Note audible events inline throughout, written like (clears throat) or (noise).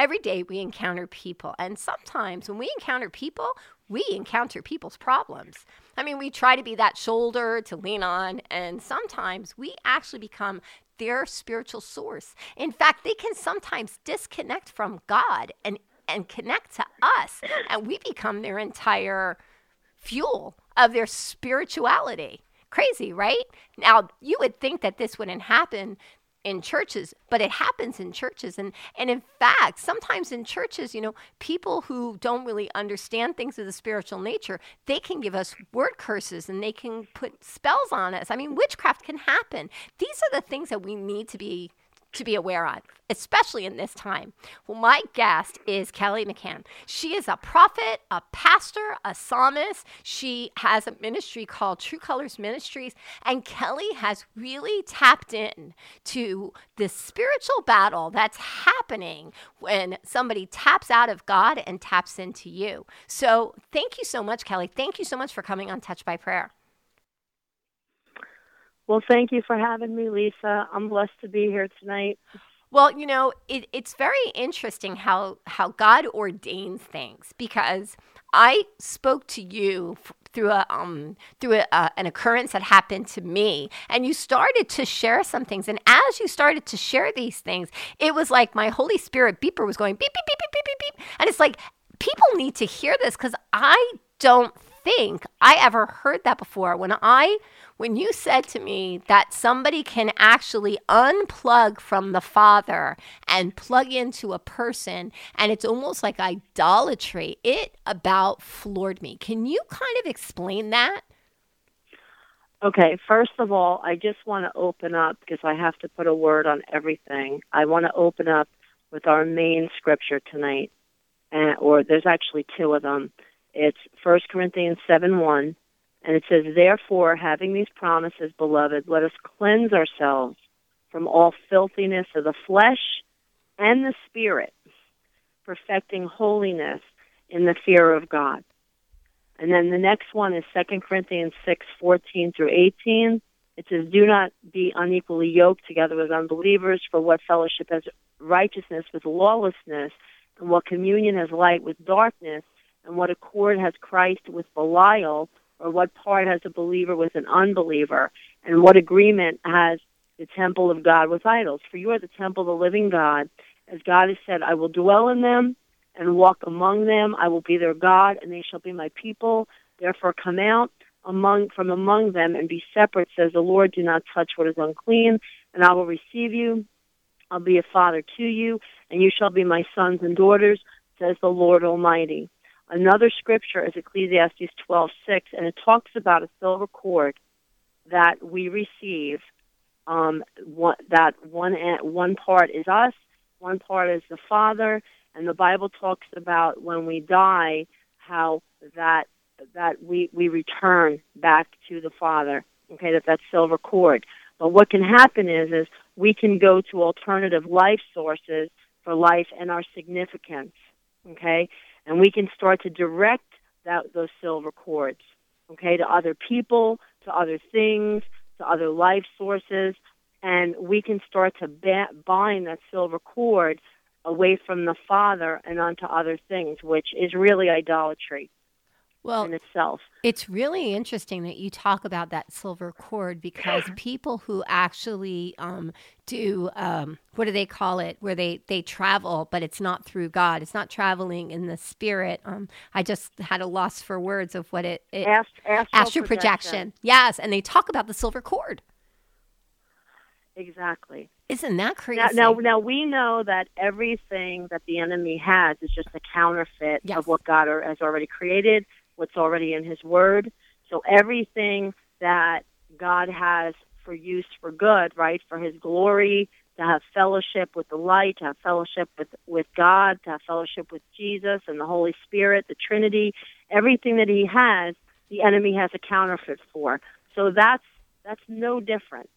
every day we encounter people. And sometimes when we encounter people, we encounter people's problems. I mean, we try to be that shoulder to lean on, and sometimes we actually become their spiritual source. In fact, they can sometimes disconnect from God and, and connect to us, and we become their entire fuel of their spirituality. Crazy, right? Now, you would think that this wouldn't happen in churches but it happens in churches. And and in fact sometimes in churches you know people who don't really understand things of the spiritual nature they can give us word curses and they can put spells on us. I mean witchcraft can happen. These are the things that we need to be to be aware of, especially in this time. Well, my guest is Kelly McCann. She is a prophet, a pastor, a psalmist. She has a ministry called True Colors Ministries, and Kelly has really tapped in to the spiritual battle that's happening when somebody taps out of God and taps into you. So, thank you so much, Kelly. Thank you so much for coming on Touch by Prayer. Well, thank you for having me, Lisa. I'm blessed to be here tonight. Well, you know, it, it's very interesting how how God ordains things because I spoke to you through a um through a, uh, an occurrence that happened to me, and you started to share some things. And as you started to share these things, it was like my Holy Spirit beeper was going beep beep beep beep beep beep beep, and it's like people need to hear this because I don't think I ever heard that before. When I when you said to me that somebody can actually unplug from the Father and plug into a person, and it's almost like idolatry, it about floored me. Can you kind of explain that? Okay, first of all, I just want to open up because I have to put a word on everything. I want to open up with our main scripture tonight, and, or there's actually two of them. It's First Corinthians 7 1 and it says, Therefore, having these promises, beloved, let us cleanse ourselves from all filthiness of the flesh and the spirit, perfecting holiness in the fear of God. And then the next one is 2 Corinthians 6, 14 through 18. It says, Do not be unequally yoked together with unbelievers, for what fellowship has righteousness with lawlessness, and what communion has light with darkness, and what accord has Christ with Belial, or what part has a believer with an unbeliever, and what agreement has the temple of God with idols. For you are the temple of the living God. As God has said, I will dwell in them and walk among them. I will be their God, and they shall be my people. Therefore, come out among from among them and be separate, says the Lord. Do not touch what is unclean, and I will receive you. I'll be a father to you, and you shall be my sons and daughters, says the Lord Almighty. Another scripture is Ecclesiastes 12:6, and it talks about a silver cord that we receive. Um, one, that one one part is us, one part is the Father, and the Bible talks about when we die how that that we we return back to the Father. Okay, that that silver cord. But what can happen is is we can go to alternative life sources for life and our significance. Okay, and we can start to direct that those silver cords, okay, to other people, to other things, to other life sources, and we can start to ba- bind that silver cord away from the Father and onto other things, which is really idolatry well, in itself. It's really interesting that you talk about that silver cord because (clears throat) people who actually um, do um, what do they call it, where they they travel, but it's not through God. It's not traveling in the spirit. Um, I just had a loss for words of what it, it Ast- astral, astral projection. projection. Yes, and they talk about the silver cord. Exactly. Isn't that crazy? Now, now, now, we know that everything that the enemy has is just a counterfeit yes. of what God has already created what's already in His Word. So everything that God has for use for good, right, for His glory, to have fellowship with the light, to have fellowship with with God, to have fellowship with Jesus and the Holy Spirit, the Trinity, everything that He has, the enemy has a counterfeit for. So that's that's no different.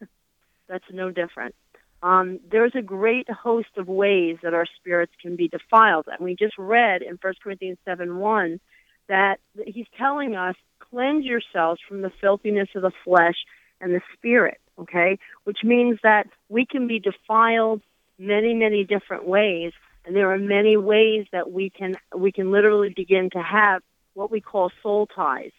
(laughs) that's no different. Um, there's a great host of ways that our spirits can be defiled, and we just read in 1 Corinthians seven one that he's telling us cleanse yourselves from the filthiness of the flesh and the spirit, okay? Which means that we can be defiled many, many different ways, And there are many ways that we can we can literally begin to have what we call soul ties.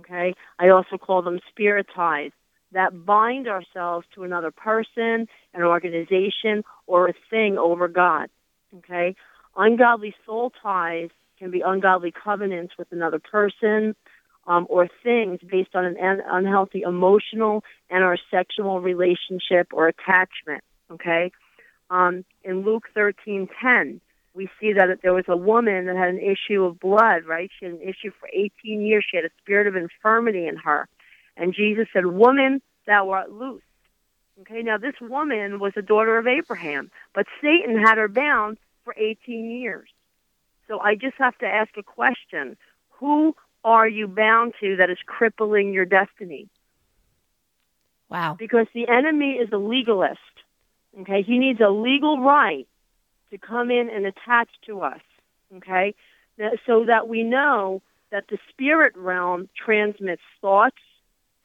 Okay? I also call them spirit ties that bind ourselves to another person, an organization, or a thing over God. Okay? Ungodly soul ties can be ungodly covenants with another person um, or things based on an un- unhealthy emotional and or sexual relationship or attachment. Okay? Um, in Luke 13:10, we see that there was a woman that had an issue of blood, right? She had an issue for 18 years. She had a spirit of infirmity in her. And Jesus said, Woman, thou art loose." Okay, now this woman was a daughter of Abraham, but Satan had her bound for 18 years. So I just have to ask a question Who are you bound to that is crippling your destiny? Wow. Because the enemy is a legalist. Okay, he needs a legal right to come in and attach to us. Okay, so that we know that the spirit realm transmits thoughts,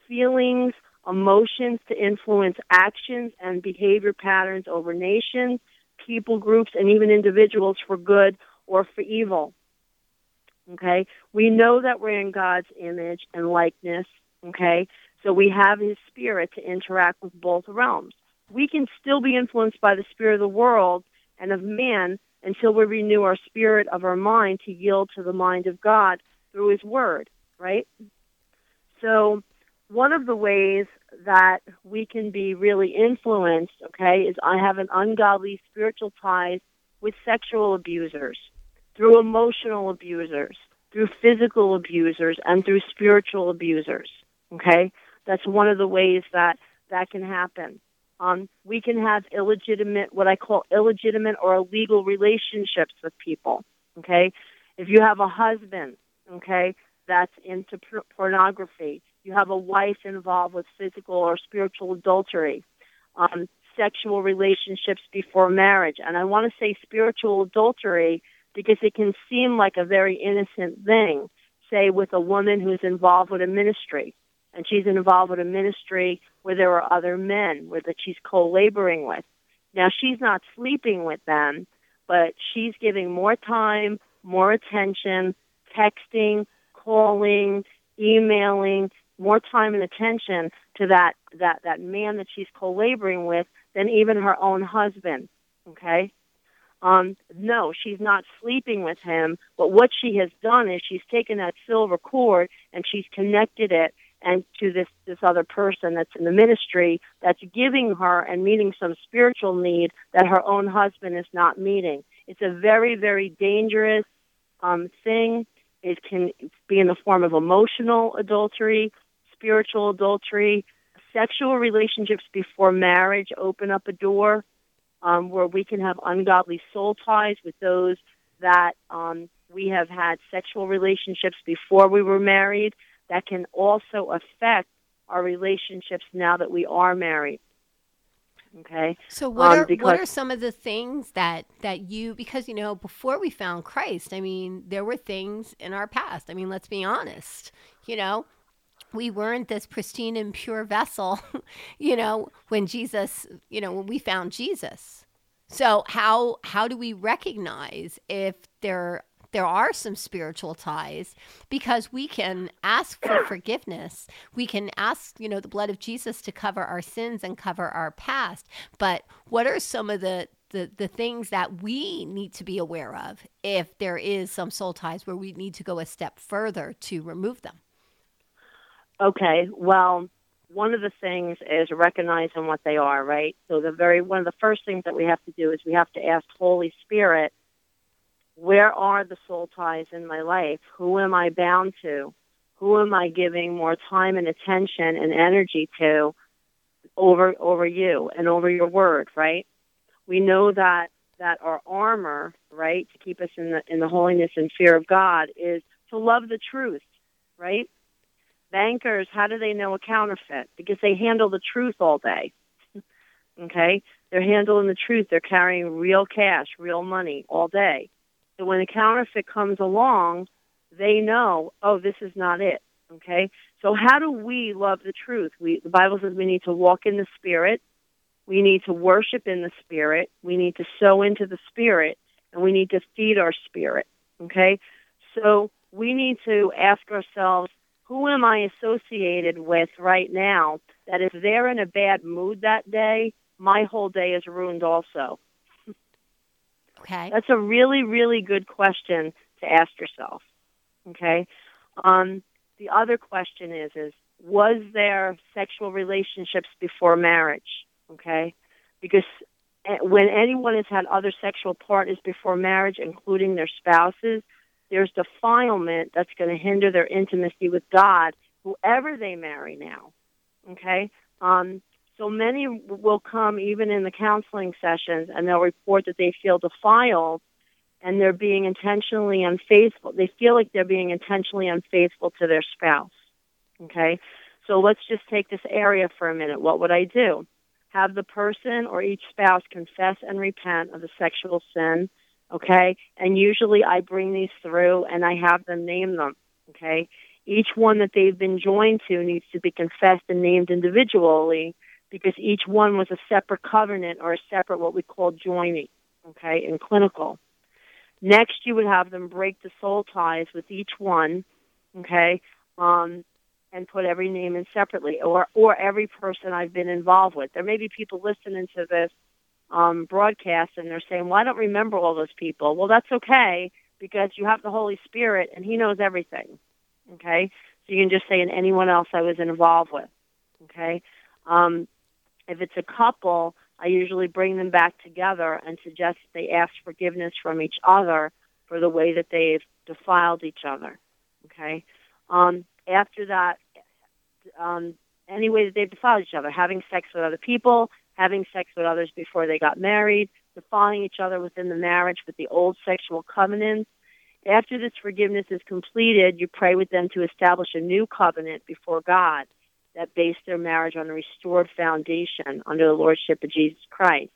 feelings, emotions to influence actions and behavior patterns over nations, people groups, and even individuals for good or for evil. Okay? We know that we're in God's image and likeness. Okay? So we have His Spirit to interact with both realms. We can still be influenced by the spirit of the world and of man until we renew our spirit of our mind to yield to the mind of God through His Word, right? So, one of the ways that we can be really influenced, okay, is I have an ungodly spiritual ties with sexual abusers, through emotional abusers, through physical abusers, and through spiritual abusers, okay? That's one of the ways that that can happen. Um, we can have illegitimate, what I call illegitimate or illegal relationships with people, okay? If you have a husband, okay, that's into pornography, you have a wife involved with physical or spiritual adultery, um, sexual relationships before marriage. And I want to say spiritual adultery because it can seem like a very innocent thing, say, with a woman who's involved with a ministry. And she's involved with a ministry where there are other men where that she's co-laboring with. Now she's not sleeping with them, but she's giving more time, more attention, texting, calling, emailing, more time and attention to that that that man that she's co-laboring with than even her own husband. Okay. Um, no, she's not sleeping with him, but what she has done is she's taken that silver cord and she's connected it and to this this other person that's in the ministry that's giving her and meeting some spiritual need that her own husband is not meeting. It's a very very dangerous um, thing. It can be in the form of emotional adultery spiritual adultery, sexual relationships before marriage open up a door um, where we can have ungodly soul ties with those that um, we have had sexual relationships before we were married that can also affect our relationships now that we are married. Okay. So what um, are what are some of the things that that you because you know before we found Christ, I mean, there were things in our past. I mean, let's be honest. You know, we weren't this pristine and pure vessel, (laughs) you know, when Jesus, you know, when we found Jesus. So how how do we recognize if there there are some spiritual ties because we can ask for (coughs) forgiveness. We can ask, you know, the blood of Jesus to cover our sins and cover our past. But what are some of the the, the things that we need to be aware of if there is some soul ties where we need to go a step further to remove them? Okay, well, one of the things is recognizing what they are, right? So the very one of the first things that we have to do is we have to ask Holy Spirit, where are the soul ties in my life? Who am I bound to? Who am I giving more time and attention and energy to over over you and over your word, right? We know that that our armor, right, to keep us in the in the holiness and fear of God is to love the truth, right? Bankers, how do they know a counterfeit? Because they handle the truth all day. (laughs) okay? They're handling the truth. They're carrying real cash, real money all day. So when a counterfeit comes along, they know, oh, this is not it. Okay? So how do we love the truth? We the Bible says we need to walk in the spirit. We need to worship in the spirit. We need to sow into the spirit and we need to feed our spirit. Okay? So we need to ask ourselves, who am I associated with right now that if they're in a bad mood that day, my whole day is ruined also? (laughs) Okay. That's a really, really good question to ask yourself. Okay. Um, the other question is, is was there sexual relationships before marriage? Okay. Because eh, when anyone has had other sexual partners before marriage, including their spouses, there's defilement that's going to hinder their intimacy with God, whoever they marry now. Okay? Um, so many will come even in the counseling sessions and they'll report that they feel defiled and they're being intentionally unfaithful. They feel like they're being intentionally unfaithful to their spouse. Okay? So let's just take this area for a minute. What would I do? Have the person or each spouse confess and repent of the sexual sin okay? And usually I bring these through and I have them name them, okay? Each one that they've been joined to needs to be confessed and named individually because each one was a separate covenant or a separate what we call joining, okay, in clinical. Next, you would have them break the soul ties with each one, okay, um, and put every name in separately, or or every person I've been involved with. There may be people listening to this um, broadcast and they're saying, well, I don't remember all those people. Well, that's okay because you have the Holy Spirit and He knows everything. Okay? So you can just say, and anyone else I was involved with. Okay? Um, if it's a couple, I usually bring them back together and suggest they ask forgiveness from each other for the way that they've defiled each other. Okay? Um, after that, um, any way that they've defiled each other, having sex with other people, having sex with others before they got married, defiling each other within the marriage with the old sexual covenants. After this forgiveness is completed, you pray with them to establish a new covenant before God that based their marriage on a restored foundation under the lordship of Jesus Christ.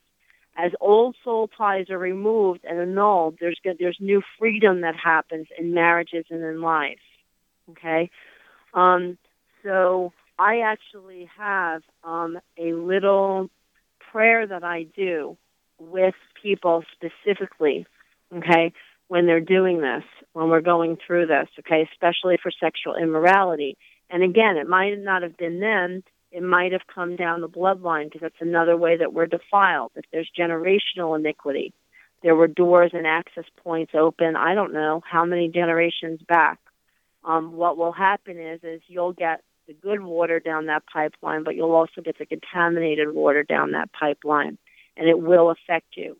As old soul ties are removed and annulled, there's there's new freedom that happens in marriages and in life. Okay, um, so I actually have um, a little prayer that I do with people specifically, okay, when they're doing this, when we're going through this, okay, especially for sexual immorality. And again, it might not have been them, it might have come down the bloodline because that's another way that we're defiled. If there's generational iniquity, there were doors and access points open, I don't know how many generations back. Um, what will happen is is you'll get the good water down that pipeline, but you'll also get the contaminated water down that pipeline, and it will affect you.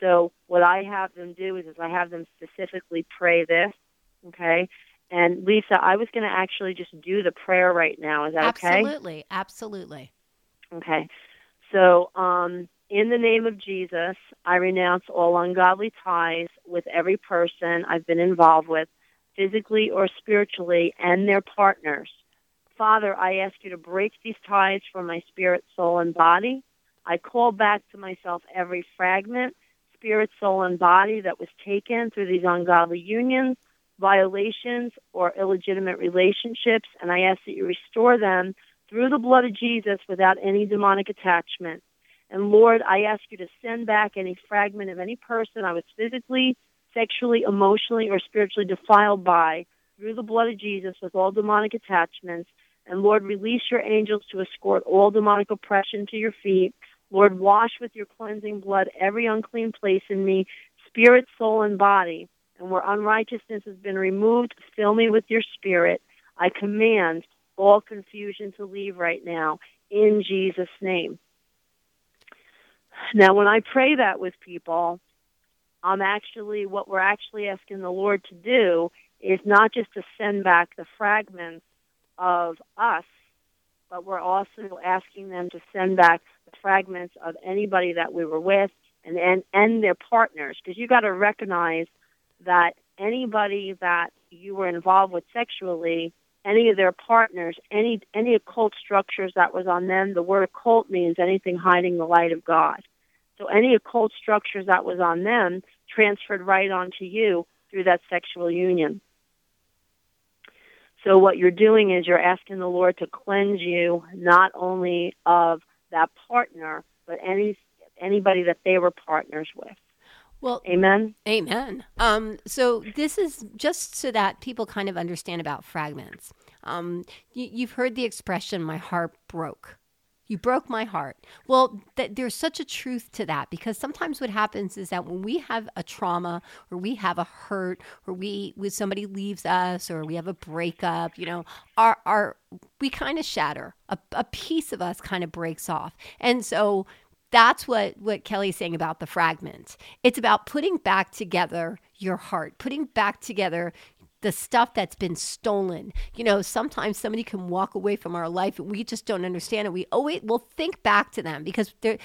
So what I have them do is, is I have them specifically pray this, okay? And Lisa, I was going to actually just do the prayer right now. Is that absolutely, okay? Absolutely, absolutely. Okay. So, um, in the name of Jesus, I renounce all ungodly ties with every person I've been involved with, physically or spiritually, and their partners. Father, I ask you to break these ties from my spirit, soul, and body. I call back to myself every fragment, spirit, soul, and body that was taken through these ungodly unions, violations, or illegitimate relationships, and I ask that you restore them through the blood of Jesus without any demonic attachment. And Lord, I ask you to send back any fragment of any person I was physically, sexually, emotionally, or spiritually defiled by through the blood of Jesus with all demonic attachments and Lord, release your angels to escort all demonic oppression to your feet. Lord, wash with your cleansing blood every unclean place in me, spirit, soul, and body. And where unrighteousness has been removed, fill me with your spirit. I command all confusion to leave right now in Jesus' name. Now, when I pray that with people, I'm actually, what we're actually asking the Lord to do is not just to send back the fragments of us, but we're also asking them to send back the fragments of anybody that we were with and and, and their partners. Because you got to recognize that anybody that you were involved with sexually any of their partners any any occult structures that was on them the word occult means anything hiding the light of god. So any occult structures that was on them transferred right onto you through that sexual union so what you're doing is you're asking the Lord to cleanse you not only of that partner, but any anybody that they were partners with. Well, amen. Amen. Um, so this is just so that people kind of understand about fragments. Um, you, you've heard the expression, "My heart broke." You broke my heart. Well, th- there's such a truth to that because sometimes what happens is that when we have a trauma or we have a hurt or we when somebody leaves us or we have a breakup, you know, our our we kind of shatter. A, a piece of us kind of breaks off. And so that's what what Kelly's saying about the fragment. It's about putting back together your heart, putting back together the stuff that's been stolen. You know, sometimes somebody can walk away from our life and we just don't understand it. We always we'll think back to them because they're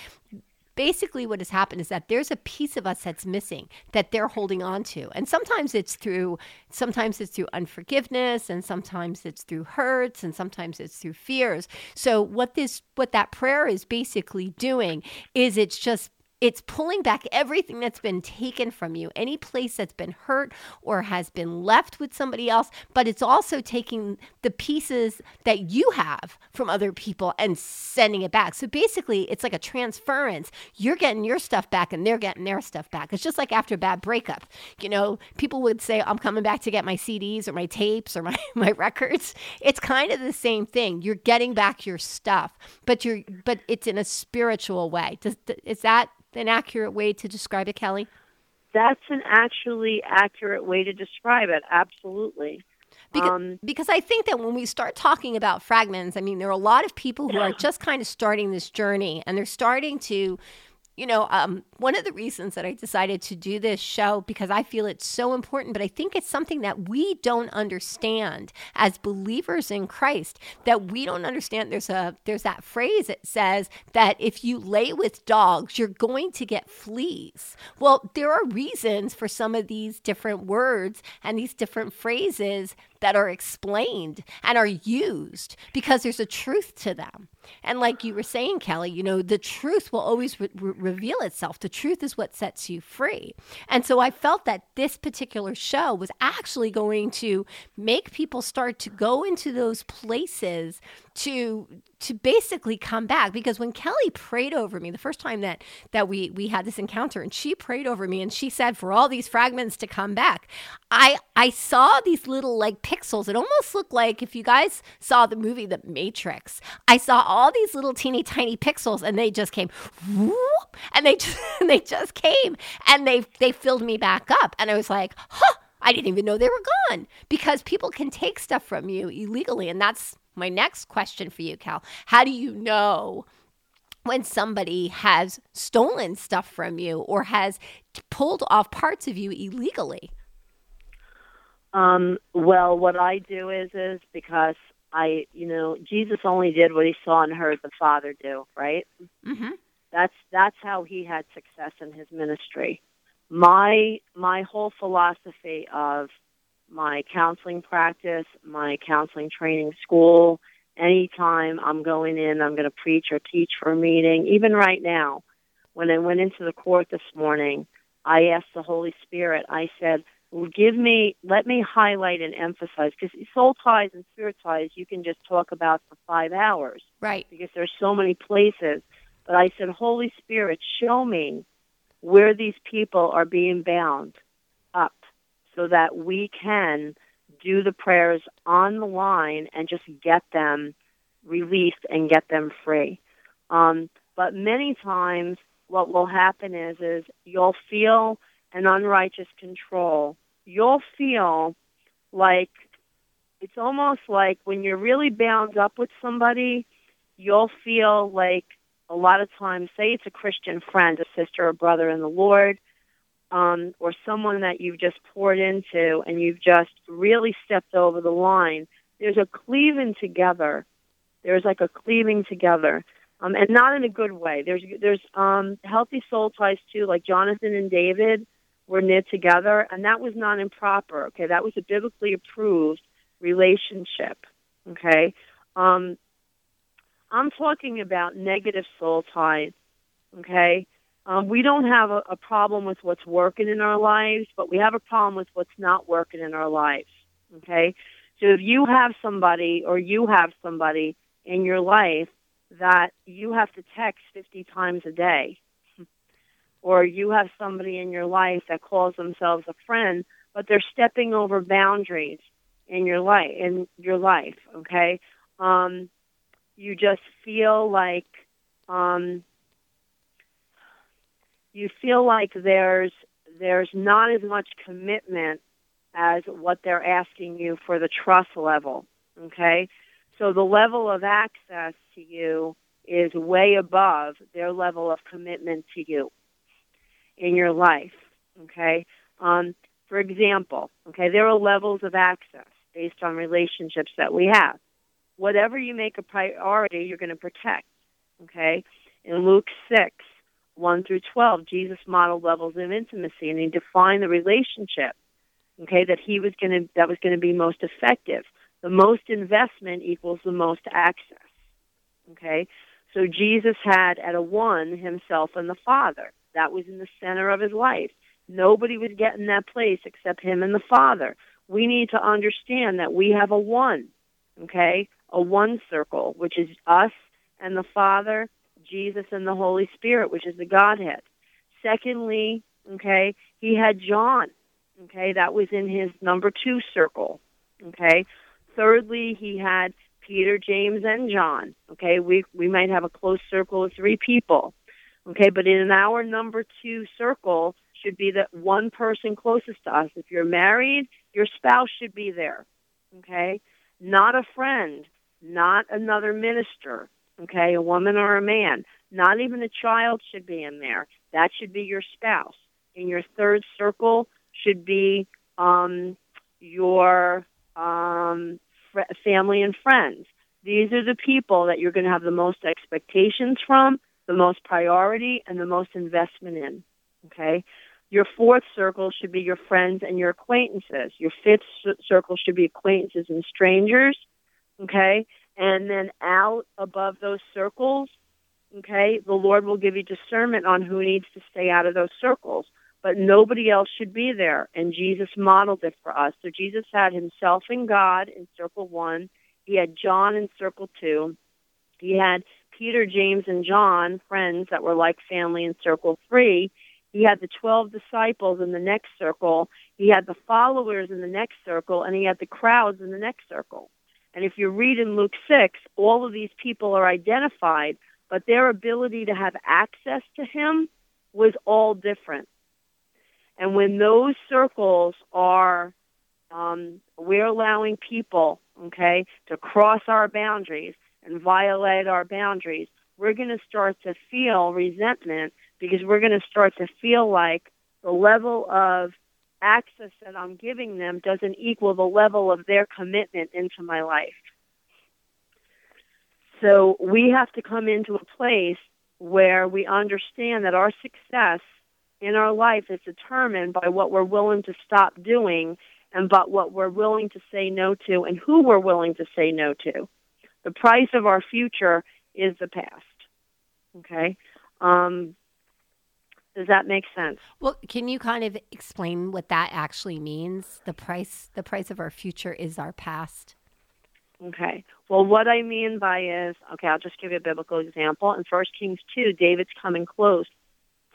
basically what has happened is that there's a piece of us that's missing that they're holding on to and sometimes it's through sometimes it's through unforgiveness and sometimes it's through hurts and sometimes it's through fears so what this what that prayer is basically doing is it's just it's pulling back everything that's been taken from you, any place that's been hurt or has been left with somebody else, but it's also taking the pieces that you have from other people and sending it back. So basically, it's like a transference. You're getting your stuff back and they're getting their stuff back. It's just like after a bad breakup. You know, people would say, I'm coming back to get my CDs or my tapes or my, (laughs) my records. It's kind of the same thing. You're getting back your stuff, but you're but it's in a spiritual way. Does, is that an accurate way to describe it, Kelly? That's an actually accurate way to describe it. Absolutely. Because, um, because I think that when we start talking about fragments, I mean, there are a lot of people who are just kind of starting this journey and they're starting to you know, um, one of the reasons that I decided to do this show because I feel it's so important, but I think it's something that we don't understand as believers in Christ. That we don't understand. There's a there's that phrase that says that if you lay with dogs, you're going to get fleas. Well, there are reasons for some of these different words and these different phrases that are explained and are used because there's a truth to them. And like you were saying, Kelly, you know, the truth will always re- reveal itself. The truth is what sets you free. And so I felt that this particular show was actually going to make people start to go into those places to to basically come back because when Kelly prayed over me the first time that that we we had this encounter and she prayed over me and she said for all these fragments to come back I I saw these little like pixels. It almost looked like if you guys saw the movie The Matrix I saw all these little teeny tiny pixels and they just came whoop, and they (laughs) just they just came and they they filled me back up. And I was like huh I didn't even know they were gone because people can take stuff from you illegally and that's my next question for you, Cal. How do you know when somebody has stolen stuff from you or has pulled off parts of you illegally? Um, well, what I do is is because I, you know, Jesus only did what he saw and heard the Father do, right? Mm-hmm. That's that's how he had success in his ministry. My my whole philosophy of my counseling practice, my counseling training school. Anytime I'm going in, I'm going to preach or teach for a meeting. Even right now, when I went into the court this morning, I asked the Holy Spirit, I said, give me, let me highlight and emphasize, because soul ties and spirit ties you can just talk about for five hours. Right. Because there's so many places. But I said, Holy Spirit, show me where these people are being bound so that we can do the prayers on the line and just get them released and get them free. Um, but many times, what will happen is is you'll feel an unrighteous control. You'll feel like it's almost like when you're really bound up with somebody, you'll feel like a lot of times, say it's a Christian friend, a sister or brother in the Lord, um, or someone that you've just poured into and you've just really stepped over the line, there's a cleaving together. There's like a cleaving together, um, and not in a good way. There's there's um, healthy soul ties too, like Jonathan and David were knit together, and that was not improper. Okay, that was a biblically approved relationship. Okay, um, I'm talking about negative soul ties. Okay, um, we don't have a, a problem with what's working in our lives, but we have a problem with what's not working in our lives. Okay? So if you have somebody or you have somebody in your life that you have to text 50 times a day, (laughs) or you have somebody in your life that calls themselves a friend, but they're stepping over boundaries in your life in your life, okay? Um, you just feel like um, you feel like there's there's not as much commitment as what they're asking you for the trust level. Okay, so the level of access to you is way above their level of commitment to you in your life. Okay, um, for example, okay, there are levels of access based on relationships that we have. Whatever you make a priority, you're going to protect. Okay, in Luke six, 1 through 12, Jesus modeled levels of intimacy and he defined the relationship, okay, that he was going to, that was going to be most effective. The most investment equals the most access, okay? So Jesus had at a one himself and the Father. That was in the center of his life. Nobody was getting that place except him and the Father. We need to understand that we have a one, okay? A one circle, which is us and the Father Jesus and the Holy Spirit, which is the Godhead. Secondly, okay, he had John. Okay, that was in his number two circle. Okay. Thirdly, he had Peter, James, and John. Okay, we we might have a close circle of three people. Okay, but in our number two circle should be the one person closest to us. If you're married, your spouse should be there. Okay, not a friend, not another minister, okay, a woman or a man. Not even a child should be in there. That should be your spouse. In your third circle should be um, your um, fr- family and friends. These are the people that you're going to have the most expectations from, the most priority, and the most investment in. Okay? Your fourth circle should be your friends and your acquaintances. Your fifth circle should be acquaintances and strangers. Okay? And then out above those circles, okay, the Lord will give you discernment on who needs to stay out of those circles. But nobody else should be there. And Jesus modeled it for us. So Jesus had himself and God in circle one. He had John in circle two. He had Peter, James, and John, friends that were like family in circle three. He had the 12 disciples in the next circle. He had the followers in the next circle, and he had the crowds in the next circle. And if you read in Luke 6, all of these people are identified, but their ability to have access to him was all different. And when those circles are, um, we're allowing people, okay, to cross our boundaries and violate our boundaries, we're going to start to feel resentment because we're going to start to feel like the level of access that I'm giving them doesn't equal the level of their commitment into my life. So we have to come into a place where we understand that our success in our life is determined by what we're willing to stop doing and but what we're willing to say no to and who we're willing to say no to. The price of our future is the past. Okay? Um, does that make sense? Well, can you kind of explain what that actually means? The price the price of our future is our past. Okay. Well, what I mean by is, okay, I'll just give you a biblical example. In 1 Kings 2, David's coming close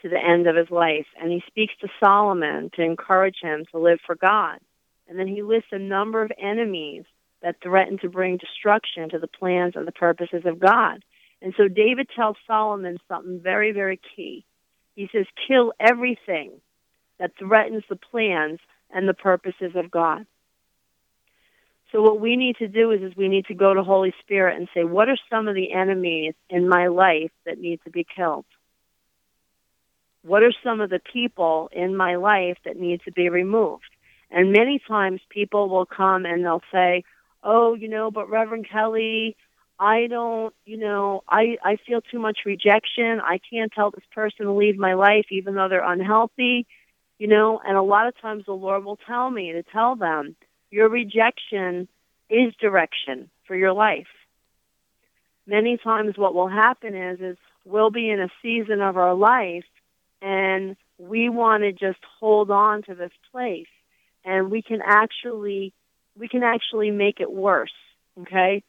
to the end of his life, and he speaks to Solomon to encourage him to live for God. And then he lists a number of enemies that threaten to bring destruction to the plans and the purposes of God. And so David tells Solomon something very, very key. He says, kill everything that threatens the plans and the purposes of God. So what we need to do is, is we need to go to Holy Spirit and say, what are some of the enemies in my life that need to be killed? What are some of the people in my life that need to be removed? And many times people will come and they'll say, oh, you know, but Reverend Kelly, I don't, you know, I I feel too much rejection. I can't tell this person to leave my life even though they're unhealthy, you know, and a lot of times the Lord will tell me to tell them, your rejection is direction for your life. Many times what will happen is is we'll be in a season of our life and we want to just hold on to this place and we can actually we can actually make it worse, okay?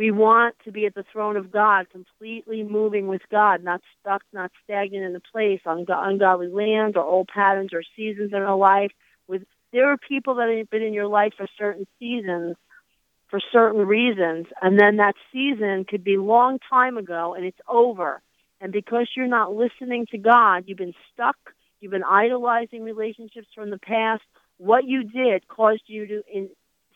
We want to be at the throne of God, completely moving with God, not stuck, not stagnant in a place on ungodly land or old patterns or seasons in our life. With there are people that have been in your life for certain seasons, for certain reasons, and then that season could be long time ago and it's over. And because you're not listening to God, you've been stuck. You've been idolizing relationships from the past. What you did caused you to in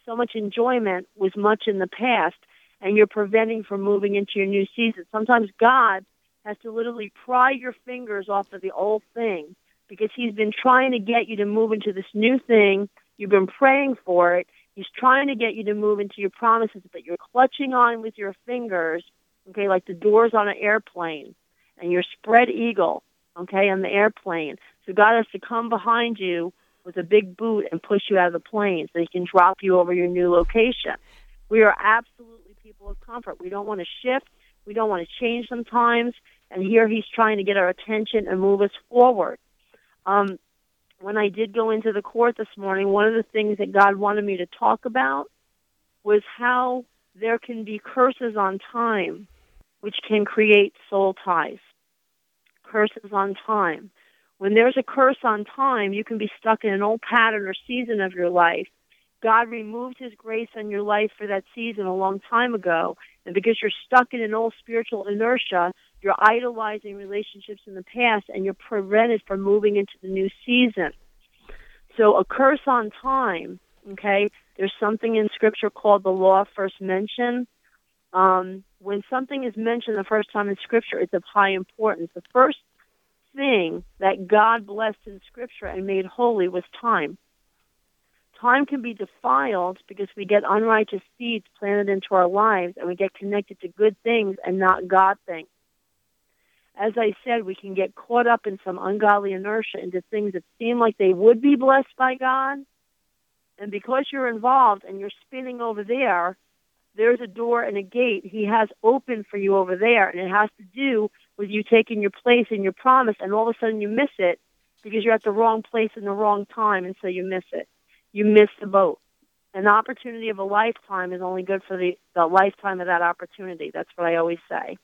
so much enjoyment was much in the past and you're preventing from moving into your new season. Sometimes God has to literally pry your fingers off of the old thing because he's been trying to get you to move into this new thing. You've been praying for it. He's trying to get you to move into your promises, but you're clutching on with your fingers, okay, like the doors on an airplane, and you're spread eagle, okay, on the airplane. So God has to come behind you with a big boot and push you out of the plane so he can drop you over your new location. We are absolutely people of comfort. We don't want to shift. We don't want to change sometimes. And here he's trying to get our attention and move us forward. Um, when I did go into the court this morning, one of the things that God wanted me to talk about was how there can be curses on time, which can create soul ties. Curses on time. When there's a curse on time, you can be stuck in an old pattern or season of your life God removed his grace on your life for that season a long time ago. And because you're stuck in an old spiritual inertia, you're idolizing relationships in the past and you're prevented from moving into the new season. So a curse on time, okay, there's something in scripture called the law of first mention. Um, when something is mentioned the first time in scripture, it's of high importance. The first thing that God blessed in scripture and made holy was time time can be defiled because we get unrighteous seeds planted into our lives and we get connected to good things and not God things. As I said, we can get caught up in some ungodly inertia into things that seem like they would be blessed by God. And because you're involved and you're spinning over there, there's a door and a gate he has open for you over there. And it has to do with you taking your place in your promise. And all of a sudden you miss it because you're at the wrong place in the wrong time. And so you miss it you miss the boat. An opportunity of a lifetime is only good for the, the lifetime of that opportunity. That's what I always say.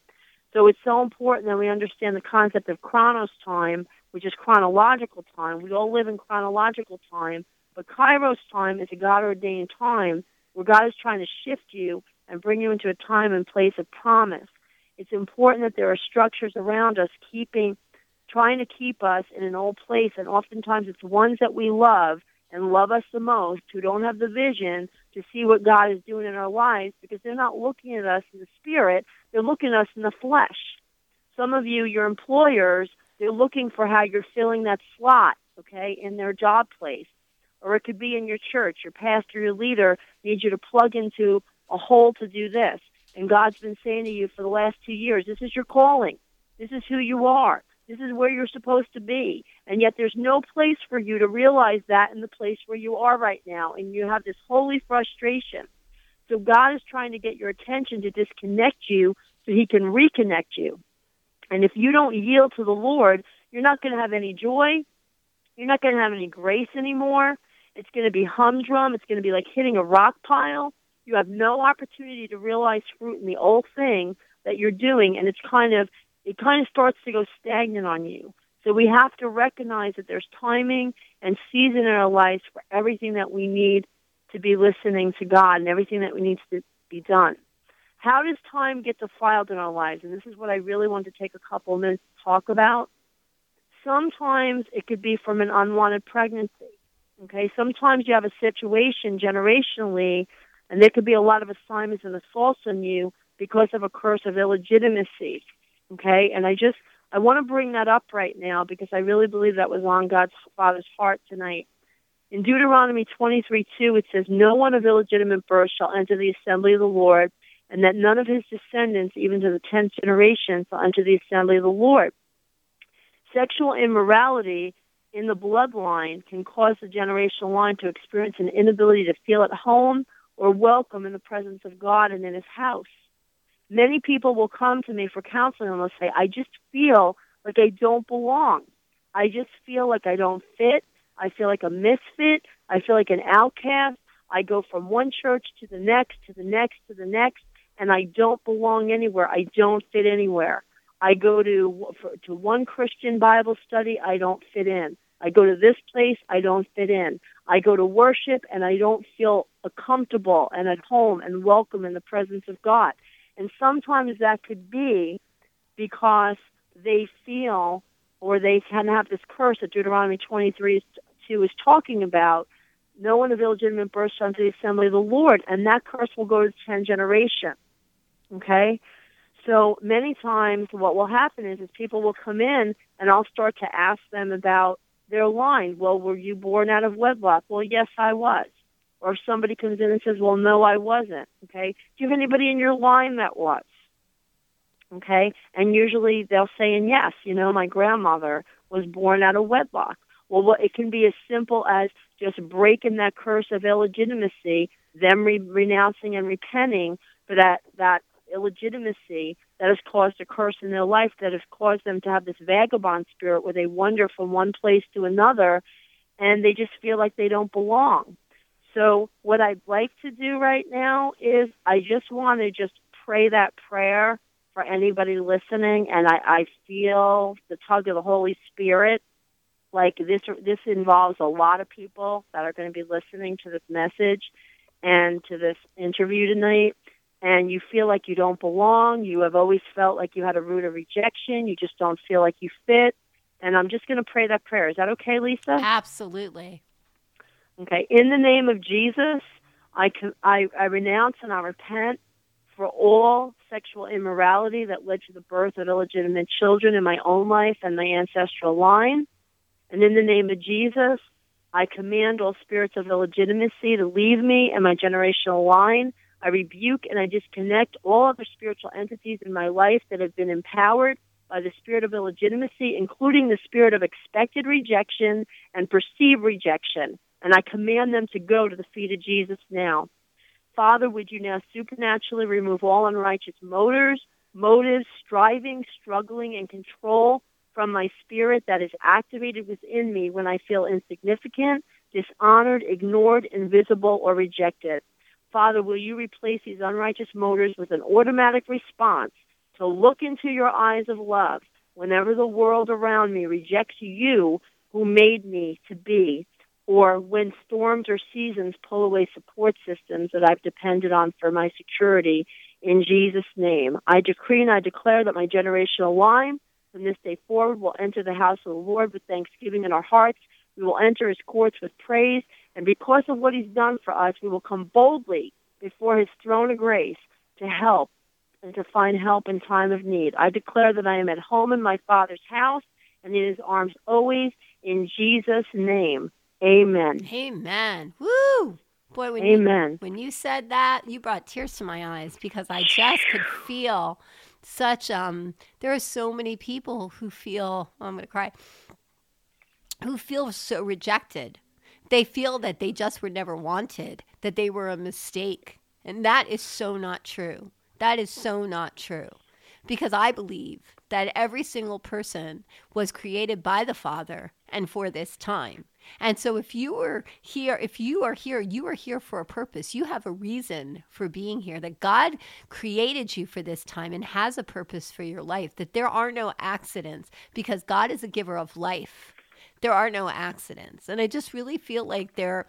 So it's so important that we understand the concept of chronos time, which is chronological time. We all live in chronological time, but kairos time is a God ordained time where God is trying to shift you and bring you into a time and place of promise. It's important that there are structures around us keeping, trying to keep us in an old place, and oftentimes it's ones that we love and love us the most who don't have the vision to see what God is doing in our lives because they're not looking at us in the spirit, they're looking at us in the flesh. Some of you, your employers, they're looking for how you're filling that slot, okay, in their job place. Or it could be in your church. Your pastor, your leader needs you to plug into a hole to do this. And God's been saying to you for the last two years, this is your calling. This is who you are. This is where you're supposed to be. And yet there's no place for you to realize that in the place where you are right now. And you have this holy frustration. So God is trying to get your attention to disconnect you so he can reconnect you. And if you don't yield to the Lord, you're not going to have any joy. You're not going to have any grace anymore. It's going to be humdrum. It's going to be like hitting a rock pile. You have no opportunity to realize fruit in the old thing that you're doing. And it's kind of it kind of starts to go stagnant on you. So we have to recognize that there's timing and season in our lives for everything that we need to be listening to God and everything that we need to be done. How does time get defiled in our lives? And this is what I really want to take a couple of minutes to talk about. Sometimes it could be from an unwanted pregnancy. Okay, sometimes you have a situation generationally, and there could be a lot of assignments and assaults on you because of a curse of illegitimacy. Okay, and I just I want to bring that up right now because I really believe that was on God's Father's heart tonight. In Deuteronomy 23 2, it says, No one of illegitimate birth shall enter the assembly of the Lord, and that none of his descendants, even to the tenth generation, shall enter the assembly of the Lord. Sexual immorality in the bloodline can cause the generational line to experience an inability to feel at home or welcome in the presence of God and in his house many people will come to me for counseling and they'll say, I just feel like I don't belong. I just feel like I don't fit. I feel like a misfit. I feel like an outcast. I go from one church to the next, to the next, to the next, and I don't belong anywhere. I don't fit anywhere. I go to for, to one Christian Bible study, I don't fit in. I go to this place, I don't fit in. I go to worship and I don't feel comfortable and at home and welcome in the presence of God. And sometimes that could be because they feel or they can have this curse that Deuteronomy 23 2 is talking about. No one of illegitimate birth shall enter the assembly of the Lord, and that curse will go to the 10 generation. Okay? So many times what will happen is, is people will come in and I'll start to ask them about their line. Well, were you born out of wedlock? Well, yes, I was. Or if somebody comes in and says, well, no, I wasn't. Okay? Do you have anybody in your line that was? Okay? And usually they'll say, and yes, you know, my grandmother was born out of wedlock. Well, it can be as simple as just breaking that curse of illegitimacy, them re- renouncing and repenting for that, that illegitimacy that has caused a curse in their life, that has caused them to have this vagabond spirit where they wander from one place to another and they just feel like they don't belong. So, what I'd like to do right now is I just want to just pray that prayer for anybody listening, and I, I feel the tug of the Holy Spirit. Like this, this involves a lot of people that are going to be listening to this message and to this interview tonight and you feel like you don't belong, you have always felt like you had a root of rejection, you just don't feel like you fit. And I'm just going to pray that prayer. Is that okay, Lisa? Absolutely. Okay. In the name of Jesus, I, can, I, I renounce and I repent for all sexual immorality that led to the birth of illegitimate children in my own life and my ancestral line. And in the name of Jesus, I command all spirits of illegitimacy to leave me and my generational line I rebuke and I disconnect all other spiritual entities in my life that have been empowered by the spirit of illegitimacy, including the spirit of expected rejection and perceived rejection. And I command them to go to the feet of Jesus now. Father, would you now supernaturally remove all unrighteous motors, motives, striving, struggling, and control from my spirit that is activated within me when I feel insignificant, dishonored, ignored, invisible, or rejected. Father, will you replace these unrighteous motors with an automatic response to look into your eyes of love whenever the world around me rejects you who made me to be, or when storms or seasons pull away support systems that I've depended on for my security. In Jesus' name, I decree and I declare that my generational line from this day forward will enter the house of the Lord with thanksgiving in our hearts. We will enter his courts with praise and because of what he's done for us, we will come boldly before his throne of grace to help and to find help in time of need. I declare that I am at home in my Father's house and in his arms always in Jesus' name. Amen. Amen. Woo! Boy, when Amen. You, when you said that, you brought tears to my eyes because I just could feel such um there are so many people who feel oh, I'm going to cry who feel so rejected they feel that they just were never wanted, that they were a mistake. And that is so not true. That is so not true. Because I believe that every single person was created by the Father and for this time. And so if you are here, if you are here, you are here for a purpose. You have a reason for being here, that God created you for this time and has a purpose for your life, that there are no accidents because God is a giver of life there are no accidents. And I just really feel like there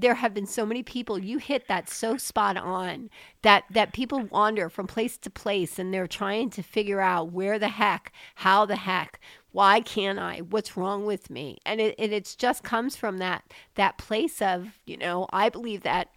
there have been so many people you hit that so spot on that that people wander from place to place and they're trying to figure out where the heck how the heck why can't i what's wrong with me and it, it it's just comes from that that place of you know i believe that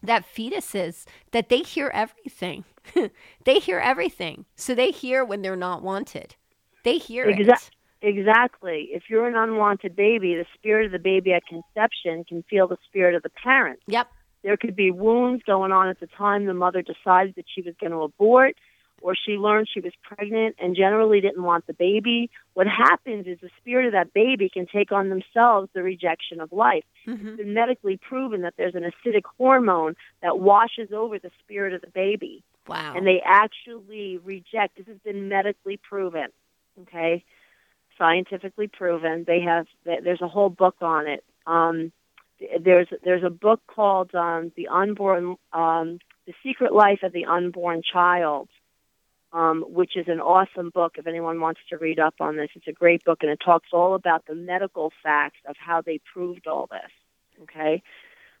that fetuses that they hear everything (laughs) they hear everything so they hear when they're not wanted they hear exactly. it Exactly. If you're an unwanted baby, the spirit of the baby at conception can feel the spirit of the parent. Yep. There could be wounds going on at the time the mother decided that she was going to abort or she learned she was pregnant and generally didn't want the baby. What happens is the spirit of that baby can take on themselves the rejection of life. Mm-hmm. It's been medically proven that there's an acidic hormone that washes over the spirit of the baby. Wow. And they actually reject. This has been medically proven. Okay scientifically proven. They have there's a whole book on it. Um, there's there's a book called um, the unborn um, The Secret Life of the Unborn Child, um, which is an awesome book. If anyone wants to read up on this, it's a great book, and it talks all about the medical facts of how they proved all this. Okay,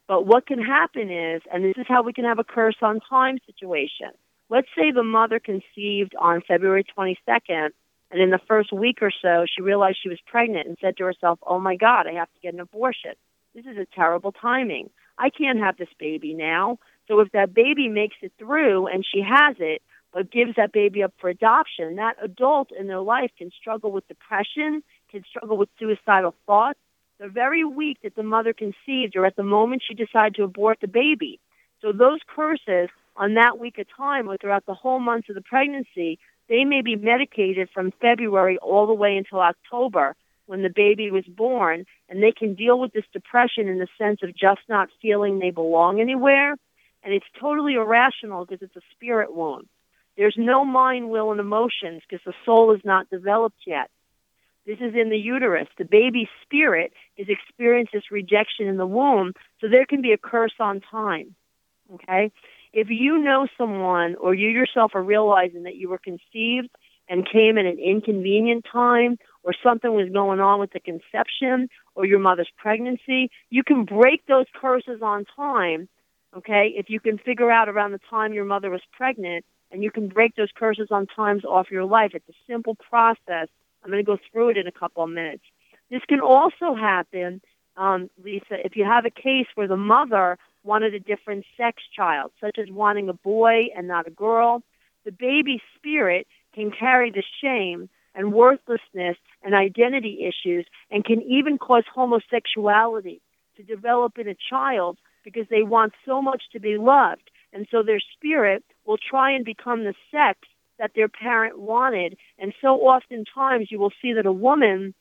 but what can happen is, and this is how we can have a curse on time situation. Let's say the mother conceived on February 22nd, and in the first week or so, she realized she was pregnant and said to herself, "Oh my God, I have to get an abortion. This is a terrible timing. I can't have this baby now." So if that baby makes it through and she has it, gives that baby up for adoption, that adult in their life can struggle with depression, can struggle with suicidal thoughts, the very week that the mother conceived or at the moment she decided to abort the baby. So those curses on that week of time or throughout the whole months of the pregnancy, they may be medicated from February all the way until October when the baby was born, and they can deal with this depression in the sense of just not feeling they belong anywhere. And it's totally irrational because it's a spirit wound. There's no mind, will, and emotions because the soul is not developed yet. This is in the uterus. The baby's spirit is experiencing this rejection in the womb, so there can be a curse on time. Okay? If you know someone or you yourself are realizing that you were conceived and came at an inconvenient time or something was going on with the conception or your mother's pregnancy, you can break those curses on time, okay? If you can figure out around the time your mother was pregnant and you can break those curses on times off your life. It's a simple process. I'm going to go through it in a couple of minutes. This can also happen, um, Lisa, if you have a case where the mother wanted a different sex child, such as wanting a boy and not a girl. The baby spirit can carry the shame and worthlessness and identity issues and can even cause homosexuality to develop in a child because they want so much to be loved. And so their spirit will try and become the sex that their parent wanted. And so oftentimes you will see that a woman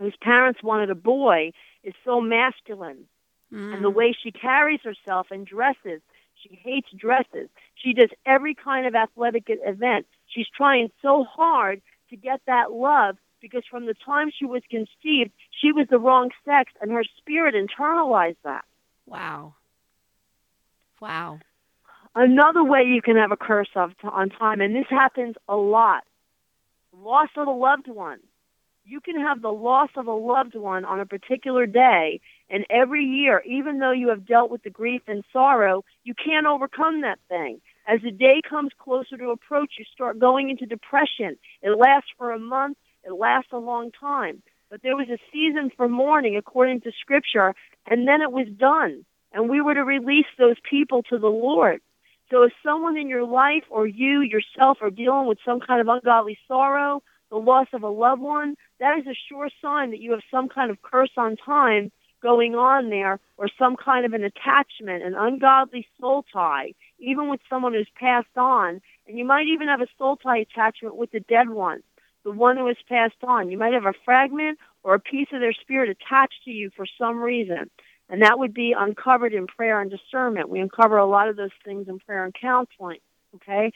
whose parents wanted a boy is so masculine. Mm. And the way she carries herself and dresses, she hates dresses. She does every kind of athletic event. She's trying so hard to get that love because from the time she was conceived, she was the wrong sex and her spirit internalized that. Wow. Wow. Another way you can have a curse of on time, and this happens a lot, loss of a loved one. You can have the loss of a loved one on a particular day, and every year, even though you have dealt with the grief and sorrow, you can't overcome that thing. As the day comes closer to approach, you start going into depression. It lasts for a month, it lasts a long time. But there was a season for mourning according to Scripture, and then it was done. And we were to release those people to the Lord. So if someone in your life or you yourself are dealing with some kind of ungodly sorrow, the loss of a loved one, that is a sure sign that you have some kind of curse on time going on there or some kind of an attachment, an ungodly soul tie, even with someone who's passed on. And you might even have a soul tie attachment with the dead one, the one who has passed on. You might have a fragment or a piece of their spirit attached to you for some reason. And that would be uncovered in prayer and discernment. We uncover a lot of those things in prayer and counseling. Okay?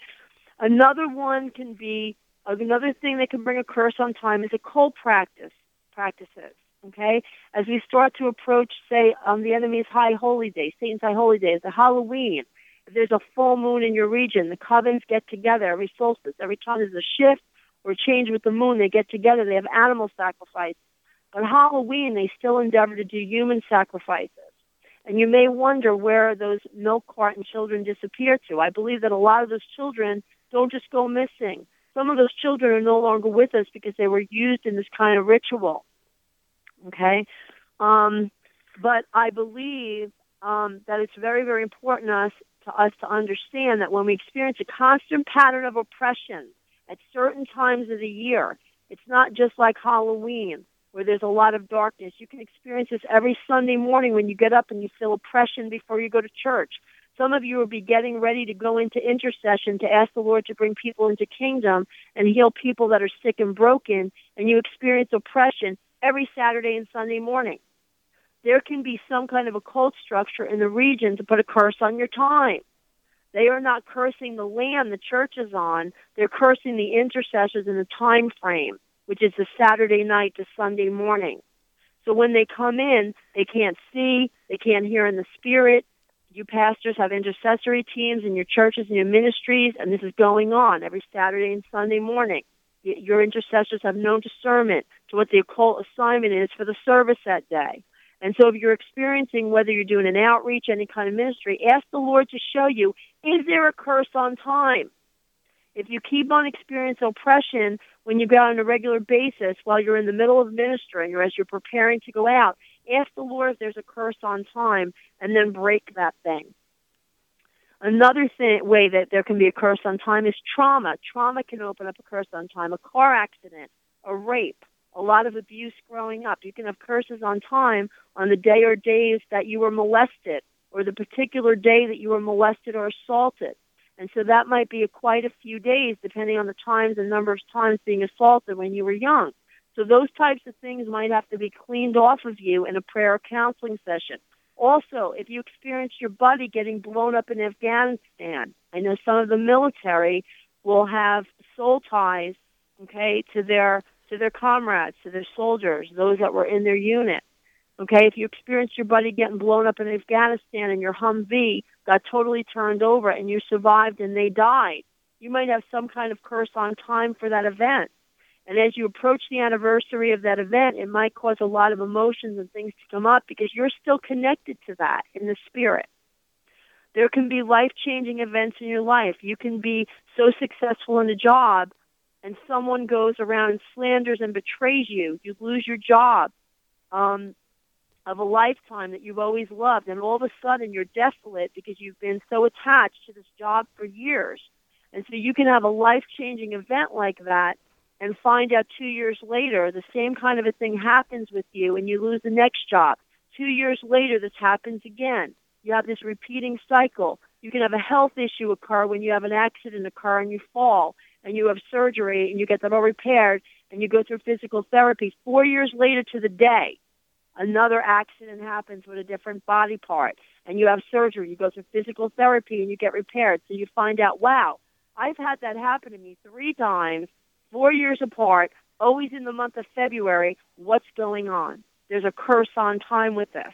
Another one can be another thing that can bring a curse on time is a occult practice practices. Okay? As we start to approach, say, um, the enemy's high holy day, Satan's high holy day, the Halloween, if there's a full moon in your region, the covens get together every solstice. Every time there's a shift or change with the moon, they get together. They have animal sacrifice on Halloween, they still endeavor to do human sacrifices. And you may wonder where those milk carton children disappear to. I believe that a lot of those children don't just go missing. Some of those children are no longer with us because they were used in this kind of ritual. Okay? Um, but I believe um, that it's very, very important to us, to us to understand that when we experience a constant pattern of oppression at certain times of the year, it's not just like Halloween where there's a lot of darkness. You can experience this every Sunday morning when you get up and you feel oppression before you go to church. Some of you will be getting ready to go into intercession to ask the Lord to bring people into kingdom and heal people that are sick and broken, and you experience oppression every Saturday and Sunday morning. There can be some kind of occult structure in the region to put a curse on your time. They are not cursing the land the church is on. They're cursing the intercessors in the time frame which is the Saturday night to Sunday morning. So when they come in, they can't see, they can't hear in the spirit. You pastors have intercessory teams in your churches and your ministries, and this is going on every Saturday and Sunday morning. Your intercessors have known discernment to what the occult assignment is for the service that day. And so if you're experiencing whether you're doing an outreach, any kind of ministry, ask the Lord to show you, is there a curse on time? If you keep on experiencing oppression when you go out on a regular basis while you're in the middle of ministering or as you're preparing to go out, ask the Lord if there's a curse on time and then break that thing. Another thing, way that there can be a curse on time is trauma. Trauma can open up a curse on time. A car accident, a rape, a lot of abuse growing up. You can have curses on time on the day or days that you were molested or the particular day that you were molested or assaulted. And so that might be a, quite a few days depending on the times and number of times being assaulted when you were young. So those types of things might have to be cleaned off of you in a prayer counseling session. Also, if you experience your buddy getting blown up in Afghanistan, I know some of the military will have soul ties, okay, to their to their comrades, to their soldiers, those that were in their unit. Okay, if you experience your buddy getting blown up in Afghanistan and your Humvee got totally turned over and you survived and they died, you might have some kind of curse on time for that event. And as you approach the anniversary of that event, it might cause a lot of emotions and things to come up because you're still connected to that in the spirit. There can be life changing events in your life. You can be so successful in a job and someone goes around and slanders and betrays you. You lose your job um, of a lifetime that you've always loved, and all of a sudden you're desolate because you've been so attached to this job for years. And so you can have a life changing event like that and find out two years later the same kind of a thing happens with you and you lose the next job. Two years later, this happens again. You have this repeating cycle. You can have a health issue occur when you have an accident occur and you fall and you have surgery and you get that all repaired and you go through physical therapy. Four years later to the day, another accident happens with a different body part and you have surgery. You go through physical therapy and you get repaired. So you find out, wow, I've had that happen to me three times four years apart, always in the month of February, what's going on? There's a curse on time with this.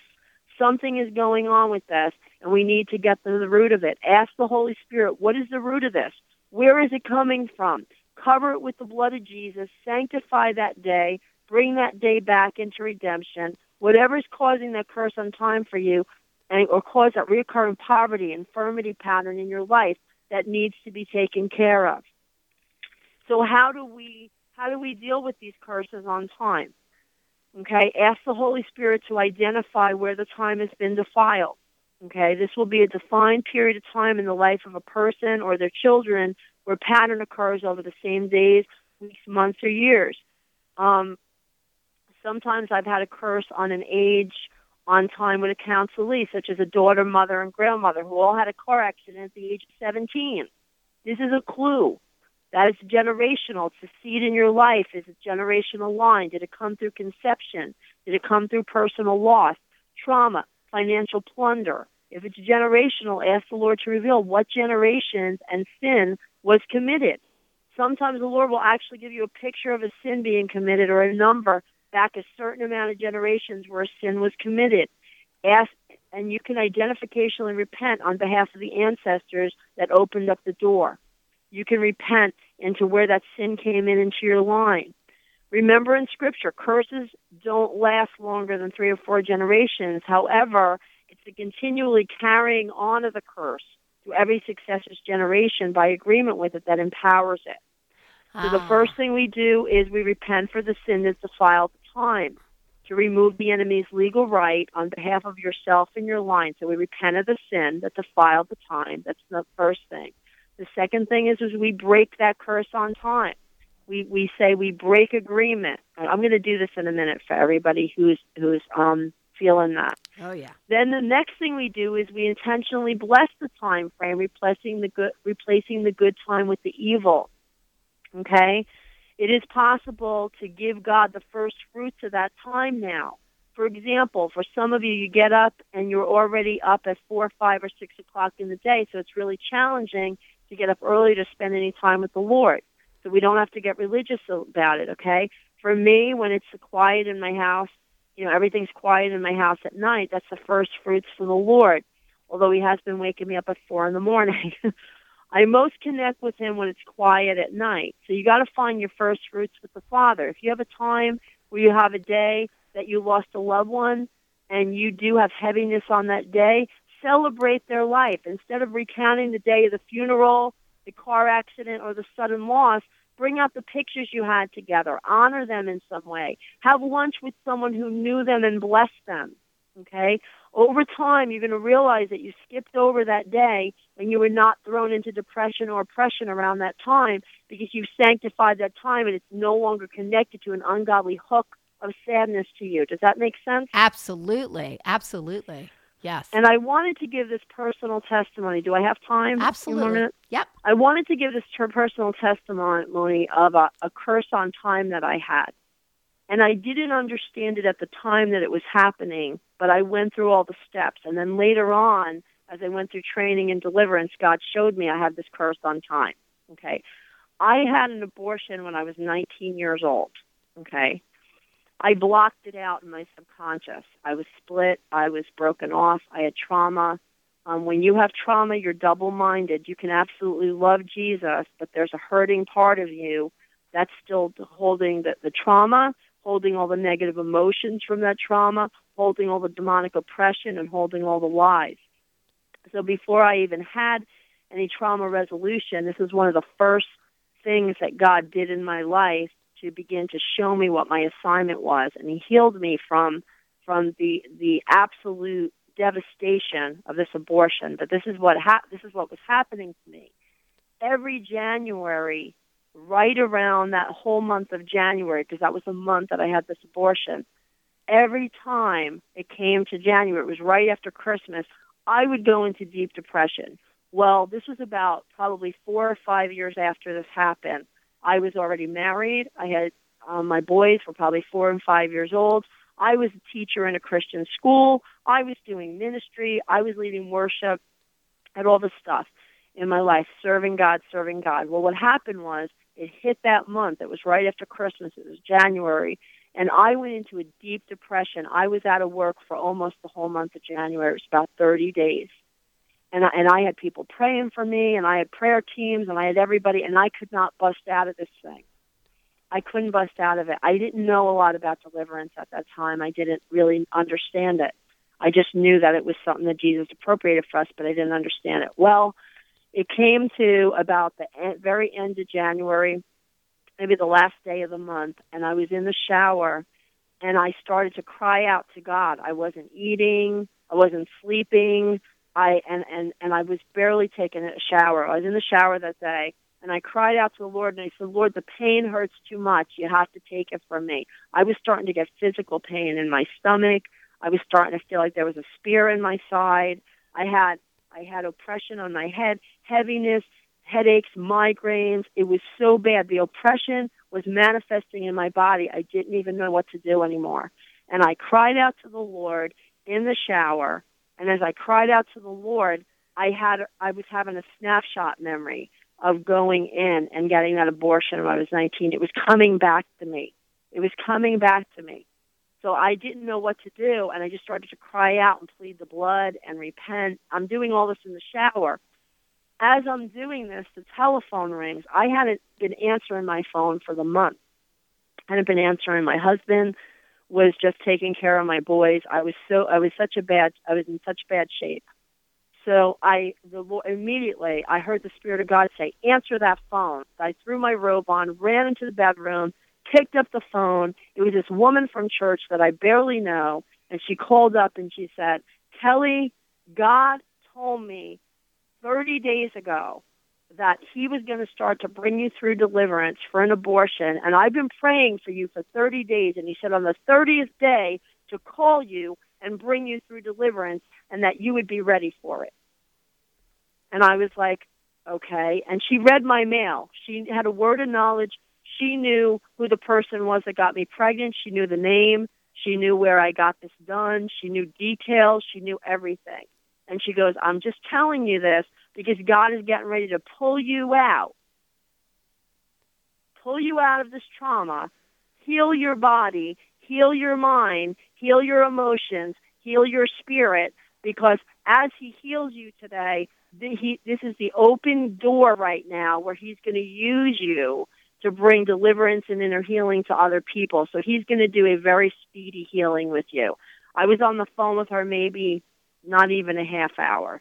Something is going on with this, and we need to get to the root of it. Ask the Holy Spirit, what is the root of this? Where is it coming from? Cover it with the blood of Jesus, sanctify that day, bring that day back into redemption. Whatever is causing that curse on time for you, and, or cause that recurring poverty, infirmity pattern in your life that needs to be taken care of. So how do we how do we deal with these curses on time? Okay, ask the Holy Spirit to identify where the time has been defiled. Okay, this will be a defined period of time in the life of a person or their children where pattern occurs over the same days, weeks, months, or years. Um, sometimes I've had a curse on an age on time with a counselee, such as a daughter, mother, and grandmother who all had a car accident at the age of 17. This is a clue. That is generational. It's a seed in your life. Is a generational line? Did it come through conception? Did it come through personal loss, trauma, financial plunder? If it's generational, ask the Lord to reveal what generations and sin was committed. Sometimes the Lord will actually give you a picture of a sin being committed or a number back a certain amount of generations where a sin was committed. Ask, and you can identificationally repent on behalf of the ancestors that opened up the door you can repent into where that sin came in into your line. Remember in Scripture, curses don't last longer than three or four generations. However, it's the continually carrying on of the curse to every successive generation by agreement with it that empowers it. So the ah. first thing we do is we repent for the sin that's defiled time to remove the enemy's legal right on behalf of yourself and your line. So we repent of the sin that defiled the time. That's the first thing. The second thing is, is we break that curse on time. We we say we break agreement. I'm going to do this in a minute for everybody who's who's um feeling that. Oh yeah. Then the next thing we do is we intentionally bless the time frame, replacing the good replacing the good time with the evil. Okay? It is possible to give God the first fruits of that time now. For example, for some of you, you get up and you're already up at four, five, or six o'clock in the day, so it's really challenging to get up early to spend any time with the Lord. So we don't have to get religious about it, okay? For me, when it's quiet in my house, you know, everything's quiet in my house at night, that's the first fruits for the Lord. although he has been waking me up at four in the morning. (laughs) I most connect with him when it's quiet at night. So you got to find your first fruits with the Father. If you have a time where you have a day that you lost a loved one and you do have heaviness on that day, celebrate their life. Instead of recounting the day of the funeral, the car accident, or the sudden loss, bring out the pictures you had together. Honor them in some way. Have lunch with someone who knew them and bless them. Okay? Over time, you're going to realize that you skipped over that day and you were not thrown into depression or oppression around that time because you've sanctified that time and it's no longer connected to an ungodly hook of sadness to you. Does that make sense? Absolutely. Absolutely. Yes. And I wanted to give this personal testimony. Do I have time? Absolutely. Yep. I wanted to give this personal testimony of a, a curse on time that I had. And I didn't understand it at the time that it was happening, but I went through all the steps. And then later on, as I went through training and deliverance, God showed me I had this curse on time. Okay. I had an abortion when I was 19 years old. Okay. I blocked it out in my subconscious. I was split. I was broken off. I had trauma. Um, when you have trauma, you're double minded. You can absolutely love Jesus, but there's a hurting part of you that's still holding the, the trauma holding all the negative emotions from that trauma, holding all the demonic oppression, and holding all the lies. So before I even had any trauma resolution, this is one of the first things that God did in my life to begin to show me what my assignment was, and He healed me from from the the absolute devastation of this abortion. But this is what ha- this is what was happening to me. Every January, right around that whole month of January, because that was the month that I had this abortion, every time it came to January, it was right after Christmas, I would go into deep depression. Well, this was about probably four or five years after this happened. I was already married. I had um, my boys were probably four and five years old. I was a teacher in a Christian school. I was doing ministry. I was leading worship and all this stuff in my life, serving God, serving God. Well, what happened was it hit that month. It was right after Christmas. It was January. And I went into a deep depression. I was out of work for almost the whole month of January. It was about 30 days. And I, and I had people praying for me, and I had prayer teams, and I had everybody, and I could not bust out of this thing. I couldn't bust out of it. I didn't know a lot about deliverance at that time. I didn't really understand it. I just knew that it was something that Jesus appropriated for us, but I didn't understand it. Well, it came to about the very end of January, maybe the last day of the month, and I was in the shower and I started to cry out to God. I wasn't eating, I wasn't sleeping, I and and and I was barely taking a shower. I was in the shower that day and I cried out to the Lord and I said, "Lord, the pain hurts too much. You have to take it from me." I was starting to get physical pain in my stomach. I was starting to feel like there was a spear in my side. I had I had oppression on my head, heaviness, headaches, migraines. It was so bad. The oppression was manifesting in my body. I didn't even know what to do anymore. And I cried out to the Lord in the shower. And as I cried out to the Lord, I had I was having a snapshot memory of going in and getting that abortion when I was 19. It was coming back to me. It was coming back to me. So I didn't know what to do, and I just started to cry out and plead the blood and repent. I'm doing all this in the shower. As I'm doing this, the telephone rings. I hadn't been answering my phone for the month. I hadn't been answering. My husband was just taking care of my boys. I was so I was such a bad I was in such bad shape. So I the immediately I heard the spirit of God say, "Answer that phone." I threw my robe on, ran into the bedroom, picked up the phone. It was this woman from church that I barely know, and she called up and she said, Kelly, God told me 30 days ago that he was going to start to bring you through deliverance for an abortion, and I've been praying for you for 30 days. And he said, on the 30th day, to call you and bring you through deliverance, and that you would be ready for it. And I was like, okay. And she read my mail. She had a word of knowledge she knew who the person was that got me pregnant. She knew the name. She knew where I got this done. She knew details. She knew everything. And she goes, I'm just telling you this because God is getting ready to pull you out, pull you out of this trauma, heal your body, heal your mind, heal your emotions, heal your spirit because as he heals you today, the, he, this is the open door right now where he's going to use you to bring deliverance and inner healing to other people. So he's going to do a very speedy healing with you. I was on the phone with her maybe not even a half hour.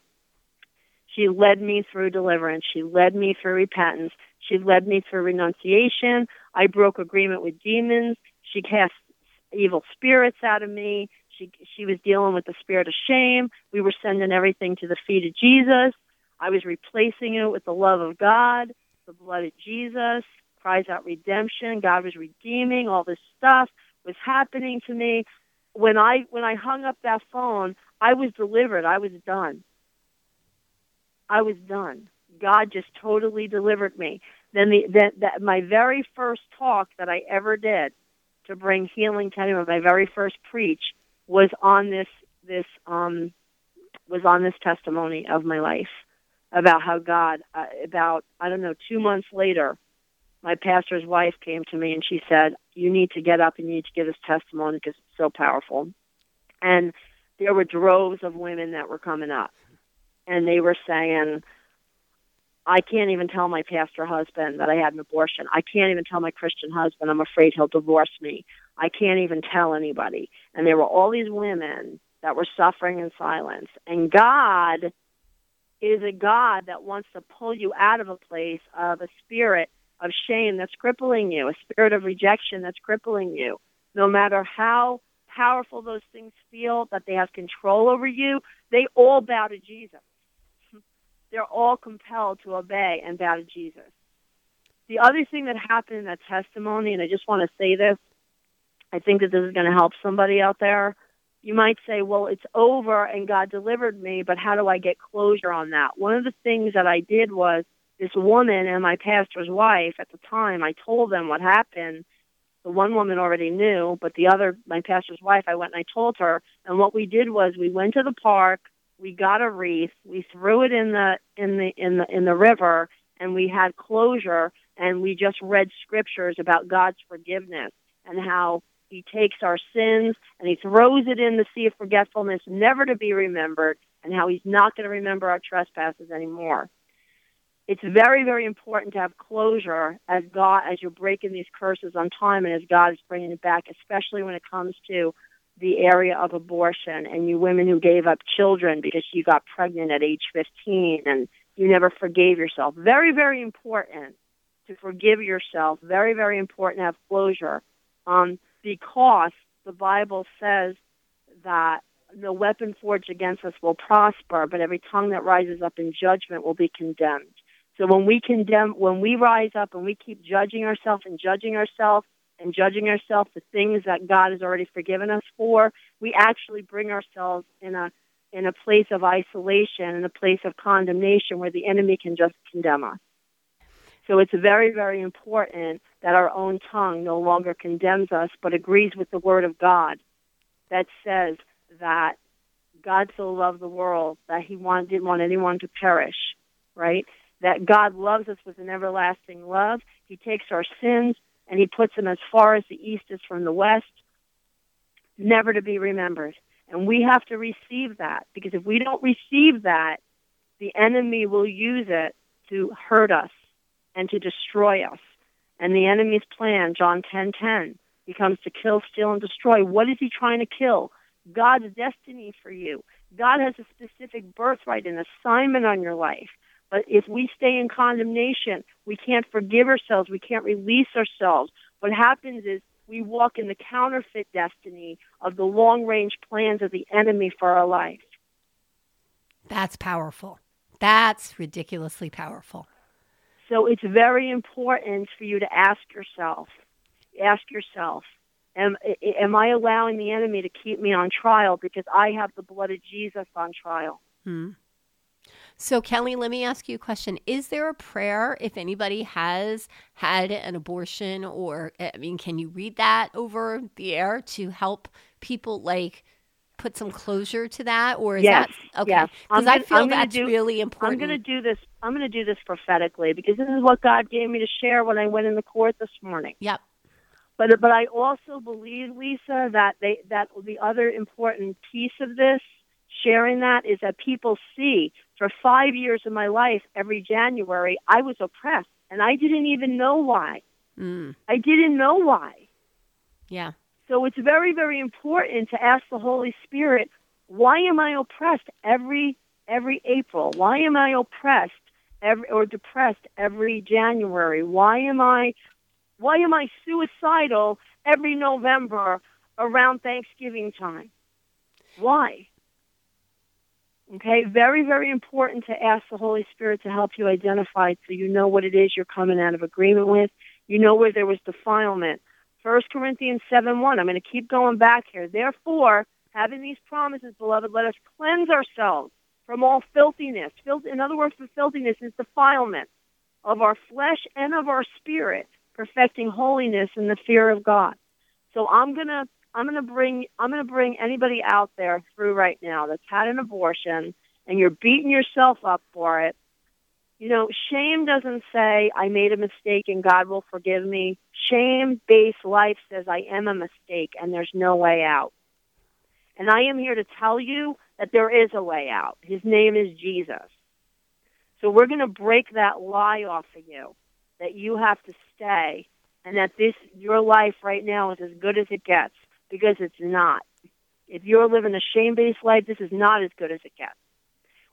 She led me through deliverance. She led me through repentance. She led me through renunciation. I broke agreement with demons. She cast evil spirits out of me. She she was dealing with the spirit of shame. We were sending everything to the feet of Jesus. I was replacing it with the love of God, the blood of Jesus, cries out redemption. God was redeeming all this stuff was happening to me. When I when I hung up that phone, I was delivered. I was done. I was done. God just totally delivered me. Then the that, that my very first talk that I ever did to bring healing to anyone, my very first preach was on this this um was on this testimony of my life about how God uh, about I don't know 2 months later my pastor's wife came to me and she said you need to get up and you need to give this testimony because it's so powerful and there were droves of women that were coming up and they were saying I can't even tell my pastor husband that I had an abortion. I can't even tell my Christian husband. I'm afraid he'll divorce me. I can't even tell anybody. And there were all these women that were suffering in silence. And God is a God that wants to pull you out of a place of a spirit of shame that's crippling you, a spirit of rejection that's crippling you. No matter how powerful those things feel, that they have control over you, they all bow to Jesus (laughs) they're all compelled to obey and bow to Jesus. The other thing that happened in that testimony, and I just want to say this, I think that this is going to help somebody out there. You might say, well, it's over and God delivered me, but how do I get closure on that? One of the things that I did was this woman and my pastor's wife at the time, I told them what happened. The one woman already knew, but the other, my pastor's wife, I went and I told her. And what we did was we went to the park we got a wreath, we threw it in the in the in the in the river, and we had closure, and we just read scriptures about God's forgiveness and how He takes our sins and He throws it in the sea of forgetfulness, never to be remembered, and how He's not going to remember our trespasses anymore. It's very, very important to have closure as God, as you're breaking these curses on time, and as God is bringing it back, especially when it comes to the area of abortion and you women who gave up children because you got pregnant at age 15 and you never forgave yourself. Very, very important to forgive yourself. Very, very important to have closure um, because the Bible says that no weapon forged against us will prosper, but every tongue that rises up in judgment will be condemned. So when we condemn, when we rise up and we keep judging ourselves and judging ourselves, and judging ourselves the things that God has already forgiven us for, we actually bring ourselves in a in a place of isolation, in a place of condemnation where the enemy can just condemn us. So it's very, very important that our own tongue no longer condemns us, but agrees with the Word of God that says that God so loved the world that He want, didn't want anyone to perish, right? That God loves us with an everlasting love. He takes our sins and he puts them as far as the east is from the west, never to be remembered. And we have to receive that because if we don't receive that, the enemy will use it to hurt us and to destroy us. And the enemy's plan, John 10:10, 10, 10, becomes to kill, steal, and destroy. What is he trying to kill? God's destiny for you. God has a specific birthright, an assignment on your life. But if we stay in condemnation, we can't forgive ourselves, we can't release ourselves. What happens is we walk in the counterfeit destiny of the long range plans of the enemy for our life. That's powerful. That's ridiculously powerful. So it's very important for you to ask yourself, ask yourself, am, am I allowing the enemy to keep me on trial because I have the blood of Jesus on trial? Hmm. So, Kelly, let me ask you a question. Is there a prayer if anybody has had an abortion, or eh, I mean, can you read that over the air to help people like put some closure to that? Or is yes, that okay? Because yes. I feel that's do, really important. I'm going to do this. I'm going to do this prophetically because this is what God gave me to share when I went in the court this morning. Yep. But but I also believe, Lisa, that they that the other important piece of this sharing that is that people see for five years of my life, every January, I was oppressed and I didn't even know why. Mm. I didn't know why. Yeah. So it's very, very important to ask the Holy Spirit, why am I oppressed every every April? Why am I oppressed every or depressed every January? Why am I why am I suicidal every November around Thanksgiving time? Why? Okay, very, very important to ask the Holy Spirit to help you identify so you know what it is you're coming out of agreement with. You know where there was defilement. First Corinthians 7 1. I'm going to keep going back here. Therefore, having these promises, beloved, let us cleanse ourselves from all filthiness. Filth, in other words, the filthiness is defilement of our flesh and of our spirit, perfecting holiness in the fear of God. So I'm gonna I'm gonna bring I'm gonna bring anybody out there through right now that's had an abortion and you're beating yourself up for it. You know, shame doesn't say I made a mistake and God will forgive me. Shame based life says I am a mistake and there's no way out. And I am here to tell you that there is a way out. His name is Jesus. So we're going to break that lie off of you that you have to stay and that this your life right now is as good as it gets because it's not. If you're living a shame-based life, this is not as good as it gets.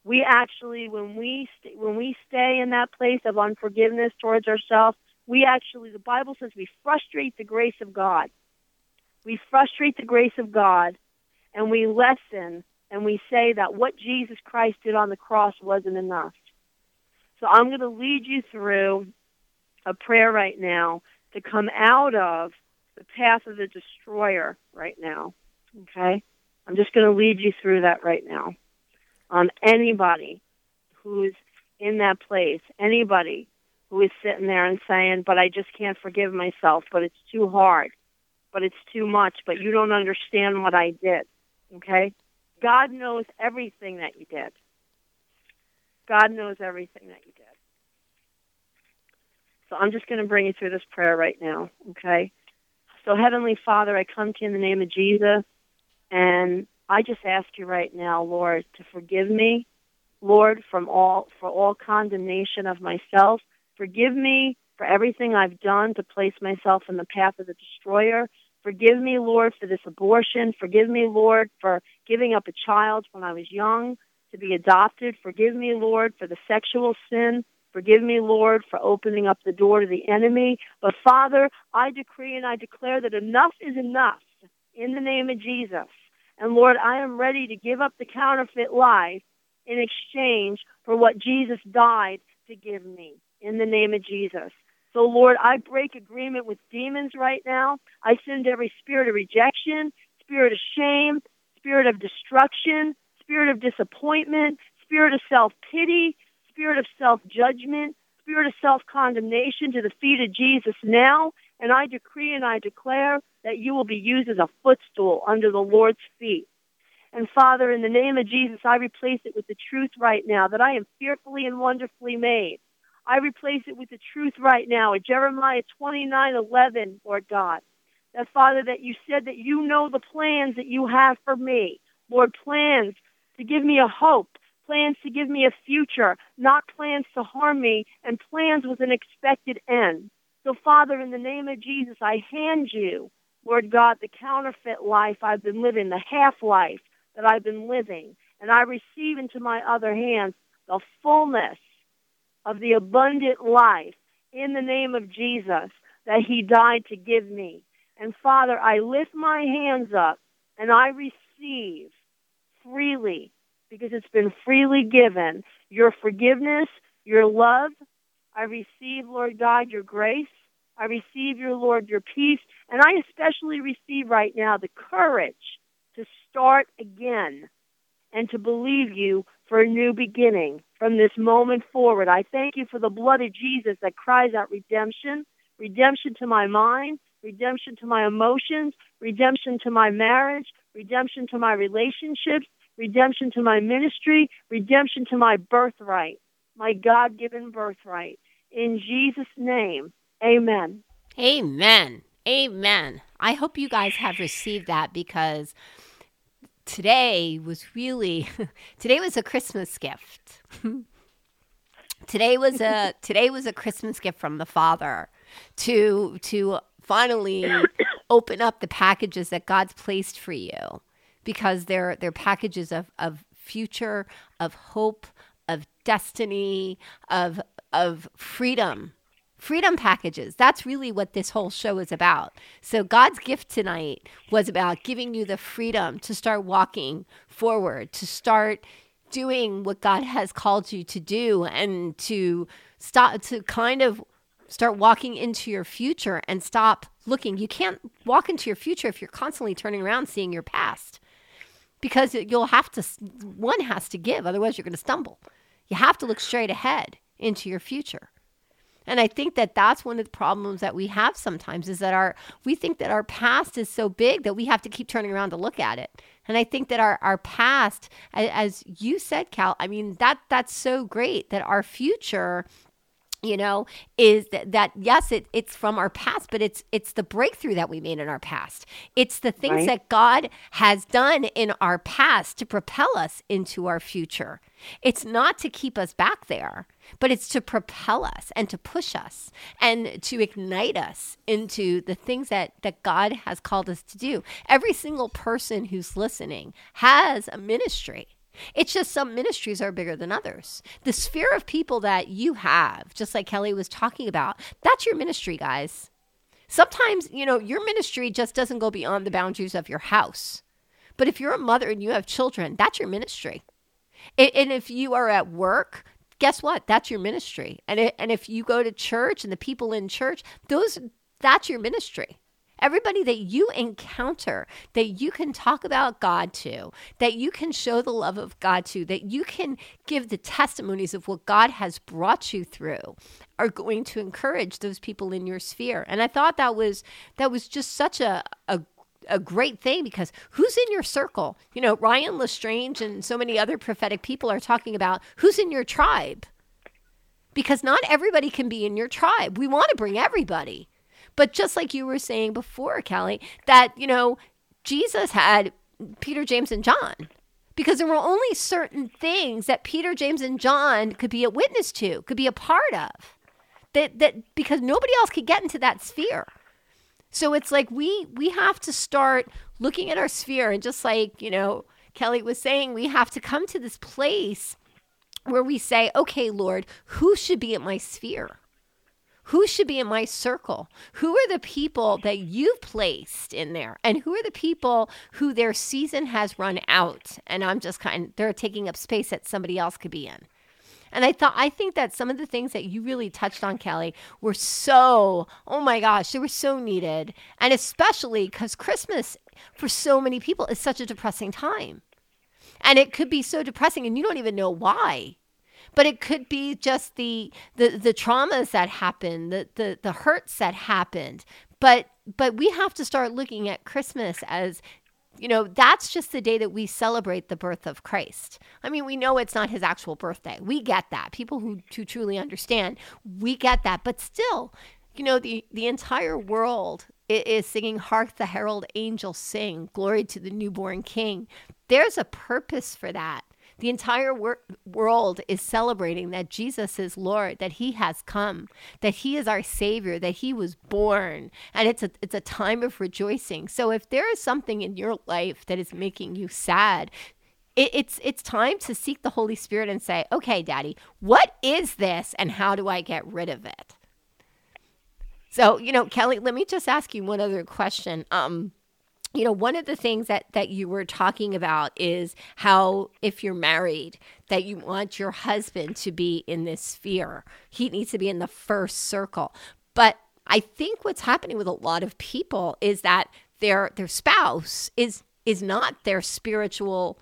We actually, when we st- when we stay in that place of unforgiveness towards ourselves, we actually, the Bible says, we frustrate the grace of God. We frustrate the grace of God, and we lessen and we say that what Jesus Christ did on the cross wasn't enough. So I'm going to lead you through a prayer right now to come out of the path of the destroyer right now. Okay? I'm just going to lead you through that right now. On anybody who's in that place, anybody who is sitting there and saying, but I just can't forgive myself, but it's too hard, but it's too much, but you don't understand what I did. Okay? God knows everything that you did. God knows everything that you did. So I'm just going to bring you through this prayer right now, okay? So, Heavenly Father, I come to you in the name of Jesus, and I just ask you right now, Lord, to forgive me, Lord, from all for all condemnation of myself. Forgive me for everything I've done to place myself in the path of the destroyer. Forgive me, Lord, for this abortion. Forgive me, Lord, for giving up a child when I was young to be adopted. Forgive me, Lord, for the sexual sin. Forgive me, Lord, for opening up the door to the enemy. But Father, I decree and I declare that enough is enough in the name of Jesus. And Lord, I am ready to give up the counterfeit life in exchange for what Jesus died to give me in the name of Jesus. So, Lord, I break agreement with demons right now. I send every spirit of rejection, spirit of shame, spirit of destruction, spirit of disappointment, spirit of self pity, spirit of self judgment, spirit of self condemnation to the feet of Jesus now. And I decree and I declare that you will be used as a footstool under the Lord's feet. And Father, in the name of Jesus, I replace it with the truth right now that I am fearfully and wonderfully made. I replace it with the truth right now at Jeremiah 29 11, Lord God. That, Father, that you said that you know the plans that you have for me. Lord, plans to give me a hope, plans to give me a future, not plans to harm me, and plans with an expected end. So, Father, in the name of Jesus, I hand you, Lord God, the counterfeit life I've been living, the half life that I've been living, and I receive into my other hands the fullness of the abundant life in the name of Jesus that he died to give me. And Father, I lift my hands up and I receive freely because it's been freely given your forgiveness, your love. I receive, Lord God, your grace. I receive your Lord, your peace. And I especially receive right now the courage to start again and to believe you for a new beginning from this moment forward. I thank you for the blood of Jesus that cries out redemption, redemption to my mind, redemption to my emotions, redemption to my marriage, redemption to my relationships, redemption to my ministry, redemption to my birthright, my God given birthright. In Jesus' name, amen. Amen. Amen. I hope you guys have received that because today was really (laughs) today was a Christmas gift. (laughs) today was a today was a Christmas gift from the Father to to finally (coughs) open up the packages that God's placed for you because they're they're packages of of future, of hope, of destiny, of of freedom. Freedom packages. That's really what this whole show is about. So, God's gift tonight was about giving you the freedom to start walking forward, to start doing what God has called you to do, and to stop, to kind of start walking into your future and stop looking. You can't walk into your future if you're constantly turning around seeing your past because you'll have to, one has to give, otherwise, you're going to stumble. You have to look straight ahead into your future. And I think that that's one of the problems that we have sometimes is that our we think that our past is so big that we have to keep turning around to look at it. And I think that our our past, as you said, Cal, I mean that that's so great that our future you know is that, that yes it, it's from our past but it's it's the breakthrough that we made in our past. It's the things right. that god has done in our past to propel us into our future. It's not to keep us back there but it's to propel us and to push us and to ignite us into the things that that god has called us to do. Every single person who's listening has a ministry it's just some ministries are bigger than others. The sphere of people that you have, just like Kelly was talking about, that's your ministry, guys. Sometimes, you know, your ministry just doesn't go beyond the boundaries of your house. But if you're a mother and you have children, that's your ministry. And if you are at work, guess what? That's your ministry. And and if you go to church and the people in church, those that's your ministry. Everybody that you encounter, that you can talk about God to, that you can show the love of God to, that you can give the testimonies of what God has brought you through, are going to encourage those people in your sphere. And I thought that was that was just such a, a a great thing because who's in your circle? You know, Ryan Lestrange and so many other prophetic people are talking about who's in your tribe. Because not everybody can be in your tribe. We want to bring everybody. But just like you were saying before, Kelly, that, you know, Jesus had Peter, James, and John because there were only certain things that Peter, James, and John could be a witness to, could be a part of. That, that because nobody else could get into that sphere. So it's like we we have to start looking at our sphere and just like, you know, Kelly was saying, we have to come to this place where we say, okay, Lord, who should be in my sphere? Who should be in my circle? Who are the people that you've placed in there? And who are the people who their season has run out? And I'm just kind of, they're taking up space that somebody else could be in. And I thought, I think that some of the things that you really touched on, Kelly, were so, oh my gosh, they were so needed. And especially because Christmas for so many people is such a depressing time. And it could be so depressing and you don't even know why but it could be just the the the traumas that happened, the the the hurts that happened. But but we have to start looking at Christmas as you know, that's just the day that we celebrate the birth of Christ. I mean, we know it's not his actual birthday. We get that. People who, who truly understand, we get that. But still, you know, the, the entire world is singing, Hark the Herald Angels Sing, Glory to the Newborn King. There's a purpose for that. The entire wor- world is celebrating that Jesus is Lord, that He has come, that He is our Savior, that He was born, and it's a it's a time of rejoicing. So if there is something in your life that is making you sad, it, it's it's time to seek the Holy Spirit and say, "Okay, Daddy, what is this, and how do I get rid of it?" So you know, Kelly, let me just ask you one other question. Um, you know one of the things that that you were talking about is how if you're married that you want your husband to be in this sphere. He needs to be in the first circle. But i think what's happening with a lot of people is that their their spouse is is not their spiritual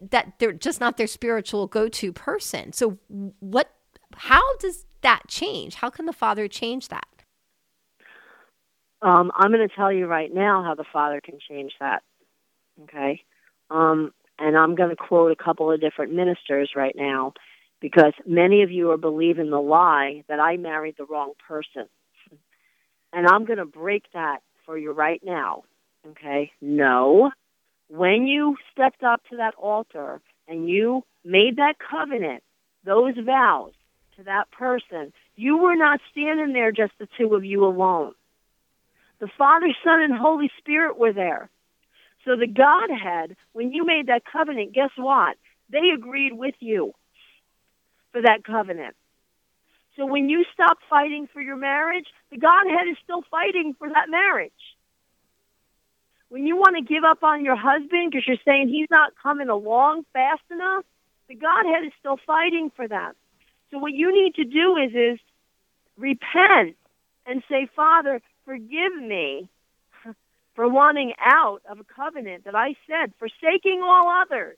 that they're just not their spiritual go-to person. So what how does that change? How can the father change that um, I'm going to tell you right now how the Father can change that. Okay? Um, and I'm going to quote a couple of different ministers right now because many of you are believing the lie that I married the wrong person. And I'm going to break that for you right now. Okay? No, when you stepped up to that altar and you made that covenant, those vows to that person, you were not standing there just the two of you alone. The Father, Son, and Holy Spirit were there. So the Godhead, when you made that covenant, guess what? They agreed with you for that covenant. So when you stop fighting for your marriage, the Godhead is still fighting for that marriage. When you want to give up on your husband because you're saying he's not coming along fast enough, the Godhead is still fighting for that. So what you need to do is is repent and say, Father, forgive me for wanting out of a covenant that I said, forsaking all others.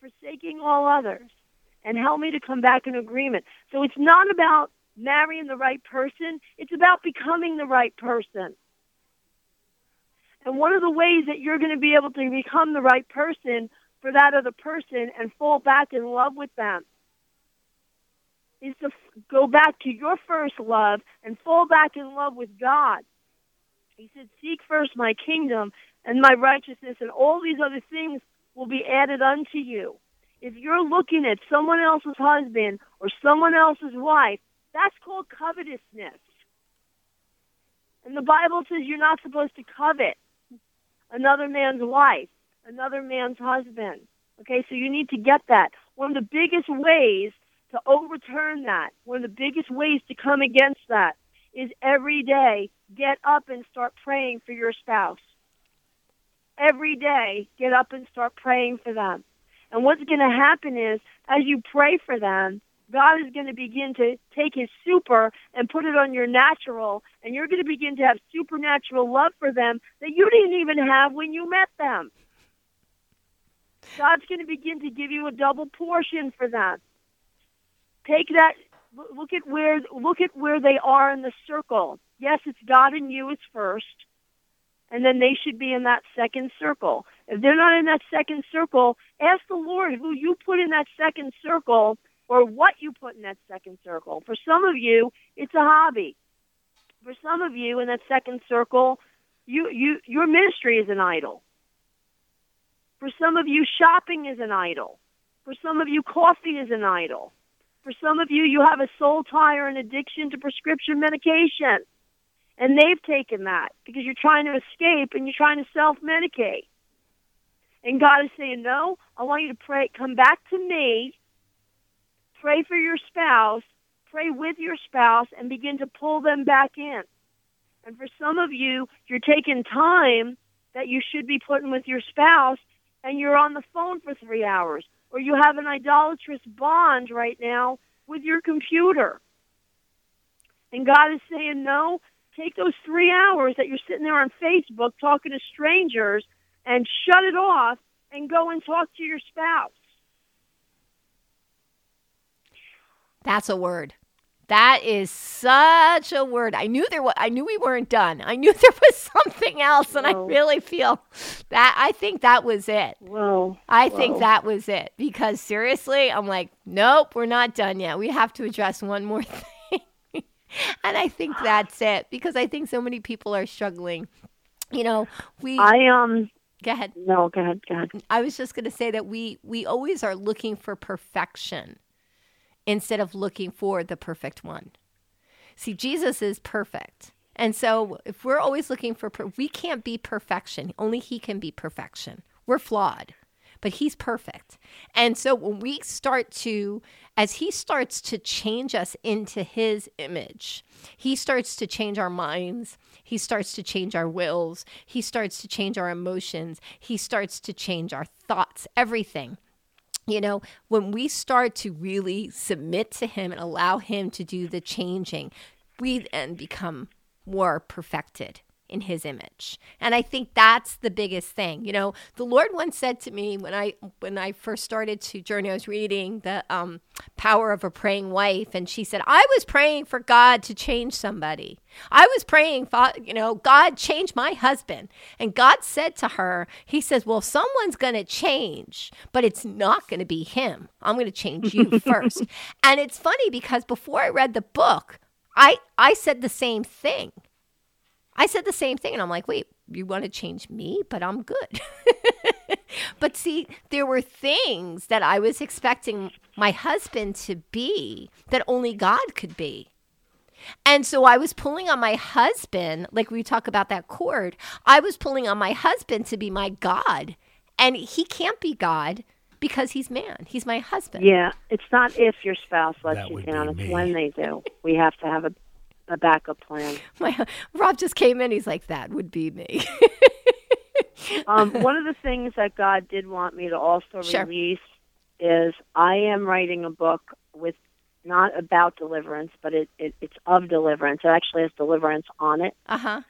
forsaking all others. And help me to come back in agreement. So it's not about marrying the right person, it's about becoming the right person. And one of the ways that you're going to be able to become the right person for that other person and fall back in love with them is to f- go back to your first love and fall back in love with God. He said, Seek first my kingdom and my righteousness, and all these other things will be added unto you. If you're looking at someone else's husband or someone else's wife, that's called covetousness. And the Bible says you're not supposed to covet another man's wife, another man's husband. Okay, so you need to get that. One of the biggest ways to overturn that, one of the biggest ways to come against that is every day get up and start praying for your spouse. Every day, get up and start praying for them. And what's going to happen is, as you pray for them, God is going to begin to take his super and put it on your natural, and you're going to begin to have supernatural love for them that you didn't even have when you met them. God's going to begin to give you a double portion for them. Take that look at where look at where they are in the circle. Yes, it's God and you is first, and then they should be in that second circle. If they're not in that second circle, ask the Lord who you put in that second circle or what you put in that second circle. For some of you, it's a hobby. For some of you in that second circle, you, you your ministry is an idol. For some of you, shopping is an idol. For some of you, coffee is an idol. For some of you, you have a soul tie or an addiction to prescription medication. And they've taken that because you're trying to escape and you're trying to self medicate. And God is saying, No, I want you to pray, come back to me, pray for your spouse, pray with your spouse, and begin to pull them back in. And for some of you, you're taking time that you should be putting with your spouse, and you're on the phone for three hours or you have an idolatrous bond right now with your computer. And God is saying, no, take those three hours that you're sitting there on Facebook talking to strangers and shut it off and go and talk to your spouse. That's a word. That is such a word. I knew there was I knew we weren't done. I knew (laughs) there was something else and. I really feel that I think that was it. Whoa. I think that was it because seriously, I'm like, nope, we're not done yet. We have to address one more (laughs) thing. and I think that's it because I think so many people are struggling. You know, we I um Go ahead. No, go ahead. Go ahead. I was just going to say that we we always are looking for perfection instead of looking for the perfect one. See, Jesus is perfect. And so if we're always looking for, per- we can't be perfection. Only He can be perfection. We're flawed, but He's perfect. And so when we start to, as He starts to change us into His image, He starts to change our minds. He starts to change our wills. He starts to change our emotions. He starts to change our thoughts, everything you know, when we start to really submit to Him and allow Him to do the changing, we then become more perfected in his image. And I think that's the biggest thing. You know, the Lord once said to me when I when I first started to journey, I was reading the um, power of a praying wife, and she said, I was praying for God to change somebody. I was praying, for, you know, God change my husband. And God said to her, He says, Well, someone's going to change, but it's not going to be him. I'm going to change you (laughs) first. and it's funny because before I read the book, I, I said the same thing. I said the same thing, and I'm like, wait, you want to change me, but I'm good. (laughs) but see, there were things that I was expecting my husband to be that only God could be. And so I was pulling on my husband, like we talk about that cord, I was pulling on my husband to be my God. And he can't be God because he's man. He's my husband. Yeah, it's not if your spouse lets That you down, it's me. when they do. We have to have a, a backup plan. (laughs) My Rob just came in. He's like, that would be me. (laughs) Um, one of the things that God did want me to also Sure. release is I am writing a book with not about deliverance, but it, it, it's of deliverance. It actually has deliverance on it. uh huh.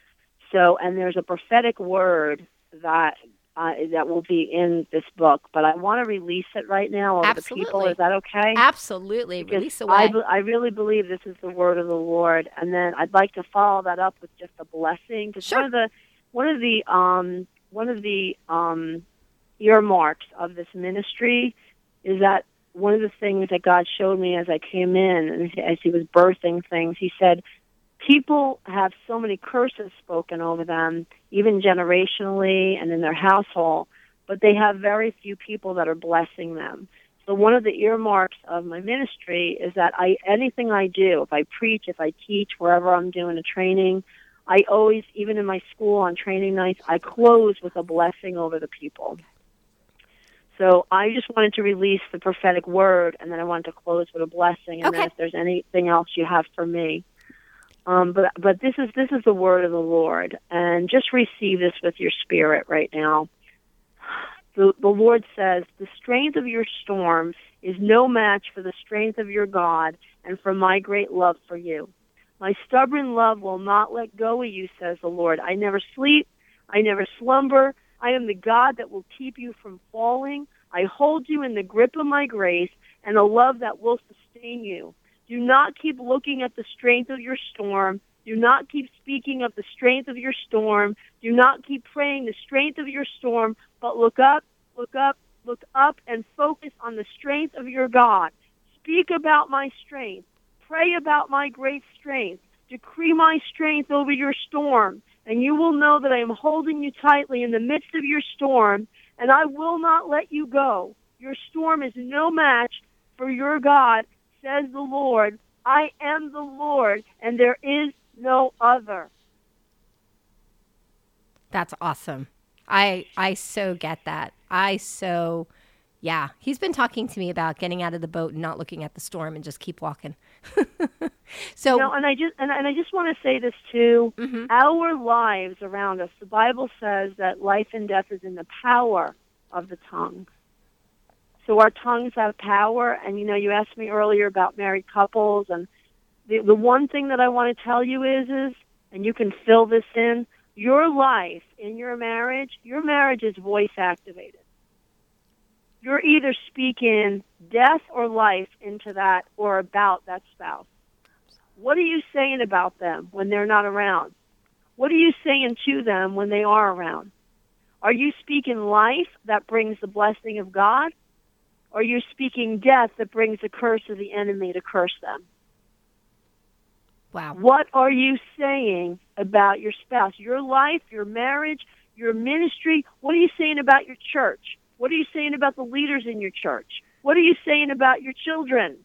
So, and there's a prophetic word that uh, that will be in this book, but I want to release it right now over the people. Absolutely. Is that okay? Absolutely. Because Release I, away. be- I really believe this is the word of the Lord, and then I'd like to follow that up with just a blessing. Because Sure. one of the one of the um, one of the um, earmarks of this ministry is that one of the things that God showed me as I came in and as He was birthing things, He said, people have so many curses spoken over them, even generationally and in their household, but they have very few people that are blessing them. So one of the earmarks of my ministry is that I anything I do, if I preach, if I teach, wherever I'm doing a training, I always, even in my school on training nights, I close with a blessing over the people. So I just wanted to release the prophetic word, and then I wanted to close with a blessing. And Okay. then if there's anything else you have for me, um, but but this is this is the word of the Lord, and just receive this with your spirit right now. The, the Lord says, The strength of your storm is no match for the strength of your God and for my great love for you. My stubborn love will not let go of you, says the Lord. I never sleep, I never slumber. I am the God that will keep you from falling. I hold you in the grip of my grace and a love that will sustain you. Do not keep looking at the strength of your storm. Do not keep speaking of the strength of your storm. Do not keep praying the strength of your storm, but look up, look up, look up, and focus on the strength of your God. Speak about my strength. Pray about my great strength. Decree my strength over your storm, and you will know that I am holding you tightly in the midst of your storm, and I will not let you go. Your storm is no match for your God, says the Lord. I am the Lord, and there is no other. That's awesome. I I so get that. I so yeah. He's been talking to me about getting out of the boat and not looking at the storm and just keep walking. (laughs) so know, and I just and, and I just want to say this too. Mhm. Our lives around us, the Bible says that life and death is in the power of the tongue. So our tongues have power, and you know, you asked me earlier about married couples, and the the one thing that I want to tell you is is, and you can fill this in. Your life in your marriage, your marriage is voice activated. You're either speaking death or life into that or about that spouse. What are you saying about them when they're not around? What are you saying to them when they are around? Are you speaking life that brings the blessing of God? Or are you speaking death that brings the curse of the enemy to curse them? wow. What are you saying about your spouse, your life, your marriage, your ministry? What are you saying about your church? What are you saying about the leaders in your church? What are you saying about your children?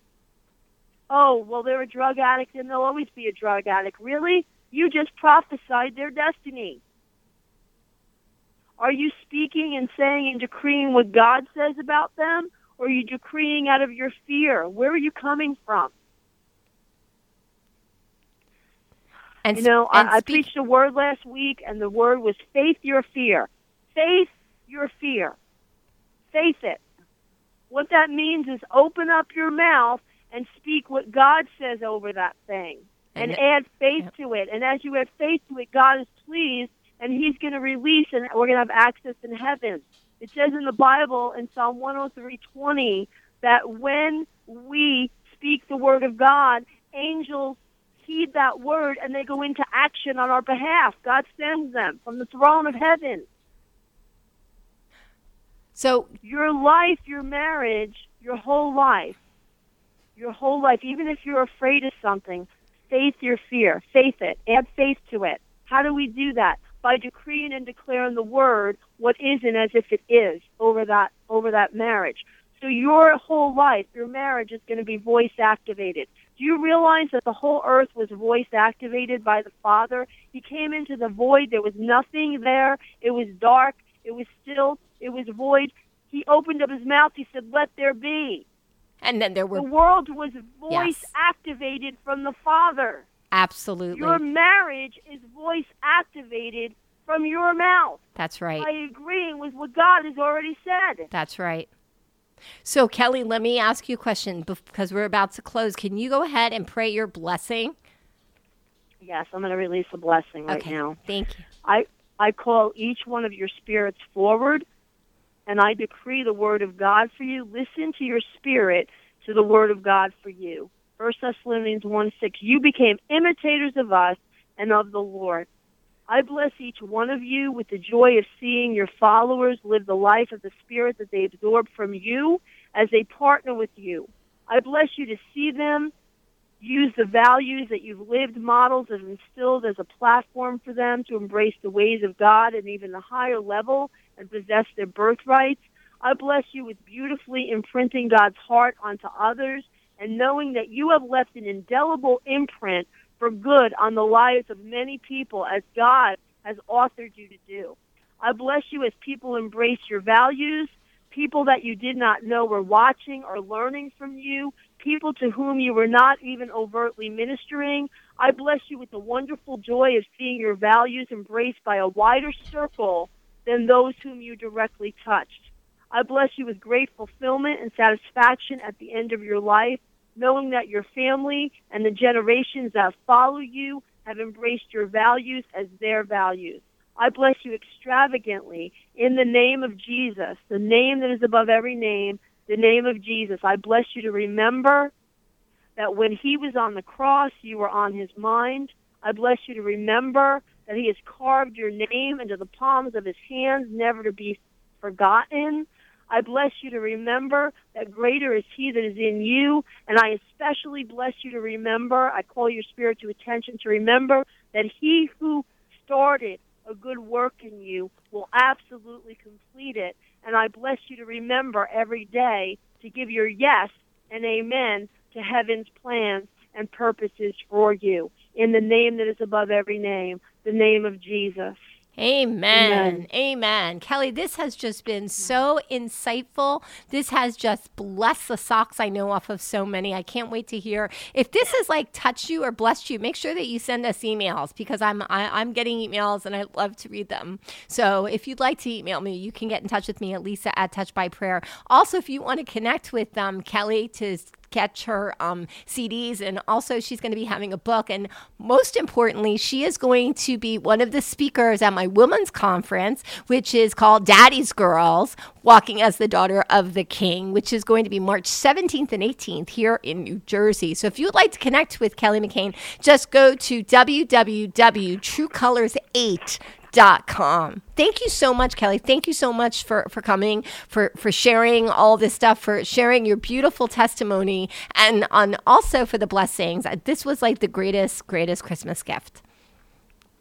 Oh, well, they're a drug addict and they'll always be a drug addict. Really? You just prophesied their destiny. Are you speaking and saying and decreeing what God says about them? Or are you decreeing out of your fear? Where are you coming from? And You know, and I, I preached a word last week, and the word was faith your fear. Faith your fear. Faith it. What that means is open up your mouth and speak what God says over that thing and, And- add faith to it. And as you add faith to it, God is pleased and He's going to release and we're going to have access in heaven. It says in the Bible in Psalm 103:20 that when we speak the word of God, angels heed that word and they go into action on our behalf. God sends them from the throne of heaven. so Your life, your marriage, your whole life, your whole life, even if you're afraid of something, faith your fear. Faith it. Add faith to it. How do we do that? By decreeing and declaring the word what isn't as if it is over that over that marriage. So your whole life, your marriage is going to be voice activated. Do you realize that the whole earth was voice activated by the Father? He came into the void. There was nothing there. It was dark. It was still. It was void. He opened up his mouth. He said, "Let there be." And then there were the world was voice Yes. activated from the Father. Absolutely. Your marriage is voice activated from your mouth That's right. by agreeing with what God has already said. That's right. So, Kelly, let me ask you a question because we're about to close. Can you go ahead and pray your blessing? Yes, I'm going to release a blessing right okay. now. Thank you. I I call each one of your spirits forward, and I decree the word of God for you. Listen to your spirit to the word of God for you. First Thessalonians one six. You became imitators of us and of the Lord. I bless each one of you with the joy of seeing your followers live the life of the Spirit that they absorb from you as they partner with you. I bless you to see them use the values that you've lived, models and instilled as a platform for them to embrace the ways of God and even a higher level and possess their birthrights. I bless you with beautifully imprinting God's heart onto others and knowing that you have left an indelible imprint for good on the lives of many people as God has authored you to do. I bless you as people embrace your values, people that you did not know were watching or learning from you, people to whom you were not even overtly ministering. I bless you with the wonderful joy of seeing your values embraced by a wider circle than those whom you directly touched. I bless you with great fulfillment and satisfaction at the end of your life, knowing that your family and the generations that follow you have embraced your values as their values. I bless you extravagantly in the name of Jesus, the name that is above every name, the name of Jesus. I bless you to remember that when he was on the cross, you were on his mind. I bless you to remember that he has carved your name into the palms of his hands, never to be forgotten. I bless you to remember that greater is he that is in you. And I especially bless you to remember, I call your spirit to attention to remember that he who started a good work in you will absolutely complete it. And I bless you to remember every day to give your yes and amen to heaven's plans and purposes for you. In the name that is above every name, the name of Jesus. Amen. Amen. Amen. Kelly, this has just been so insightful. This has just blessed the socks I know off of so many. I can't wait to hear. If this has like touched you or blessed you, make sure that you send us emails because I'm I, I'm getting emails and I love to read them. So if you'd like to email me, you can get in touch with me at Lisa at Touch by Prayer. Also, if you want to connect with um, Kelly to catch her um, CDs. And also, she's going to be having a book. And most importantly, she is going to be one of the speakers at my women's conference, which is called Daddy's Girls Walking as the Daughter of the King, which is going to be March 17th and 18th here in New Jersey. So if you would like to connect with Kelly McCann, just go to www.truecolors8 dot com. Thank you so much, Kelly. Thank you so much for, for coming, for, for sharing all this stuff, for sharing your beautiful testimony, and on also for the blessings. Uh, This was like the greatest, greatest Christmas gift.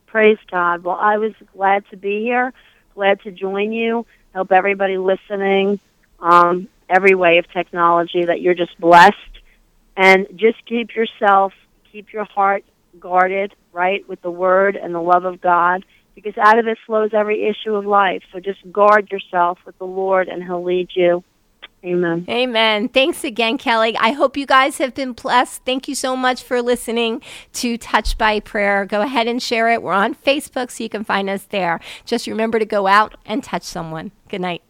Praise God. Well, I was glad to be here, glad to join you, help everybody listening, um, every way of technology that you're just blessed. And just keep yourself, keep your heart guarded, right, with the Word and the love of God, because out of it flows every issue of life. So just guard yourself with the Lord, and He'll lead you. Amen. Amen. Thanks again, Kelly. I hope you guys have been blessed. Thank you so much for listening to Touch by Prayer. Go ahead and share it. We're on Facebook, so you can find us there. Just remember to go out and touch someone. Good night.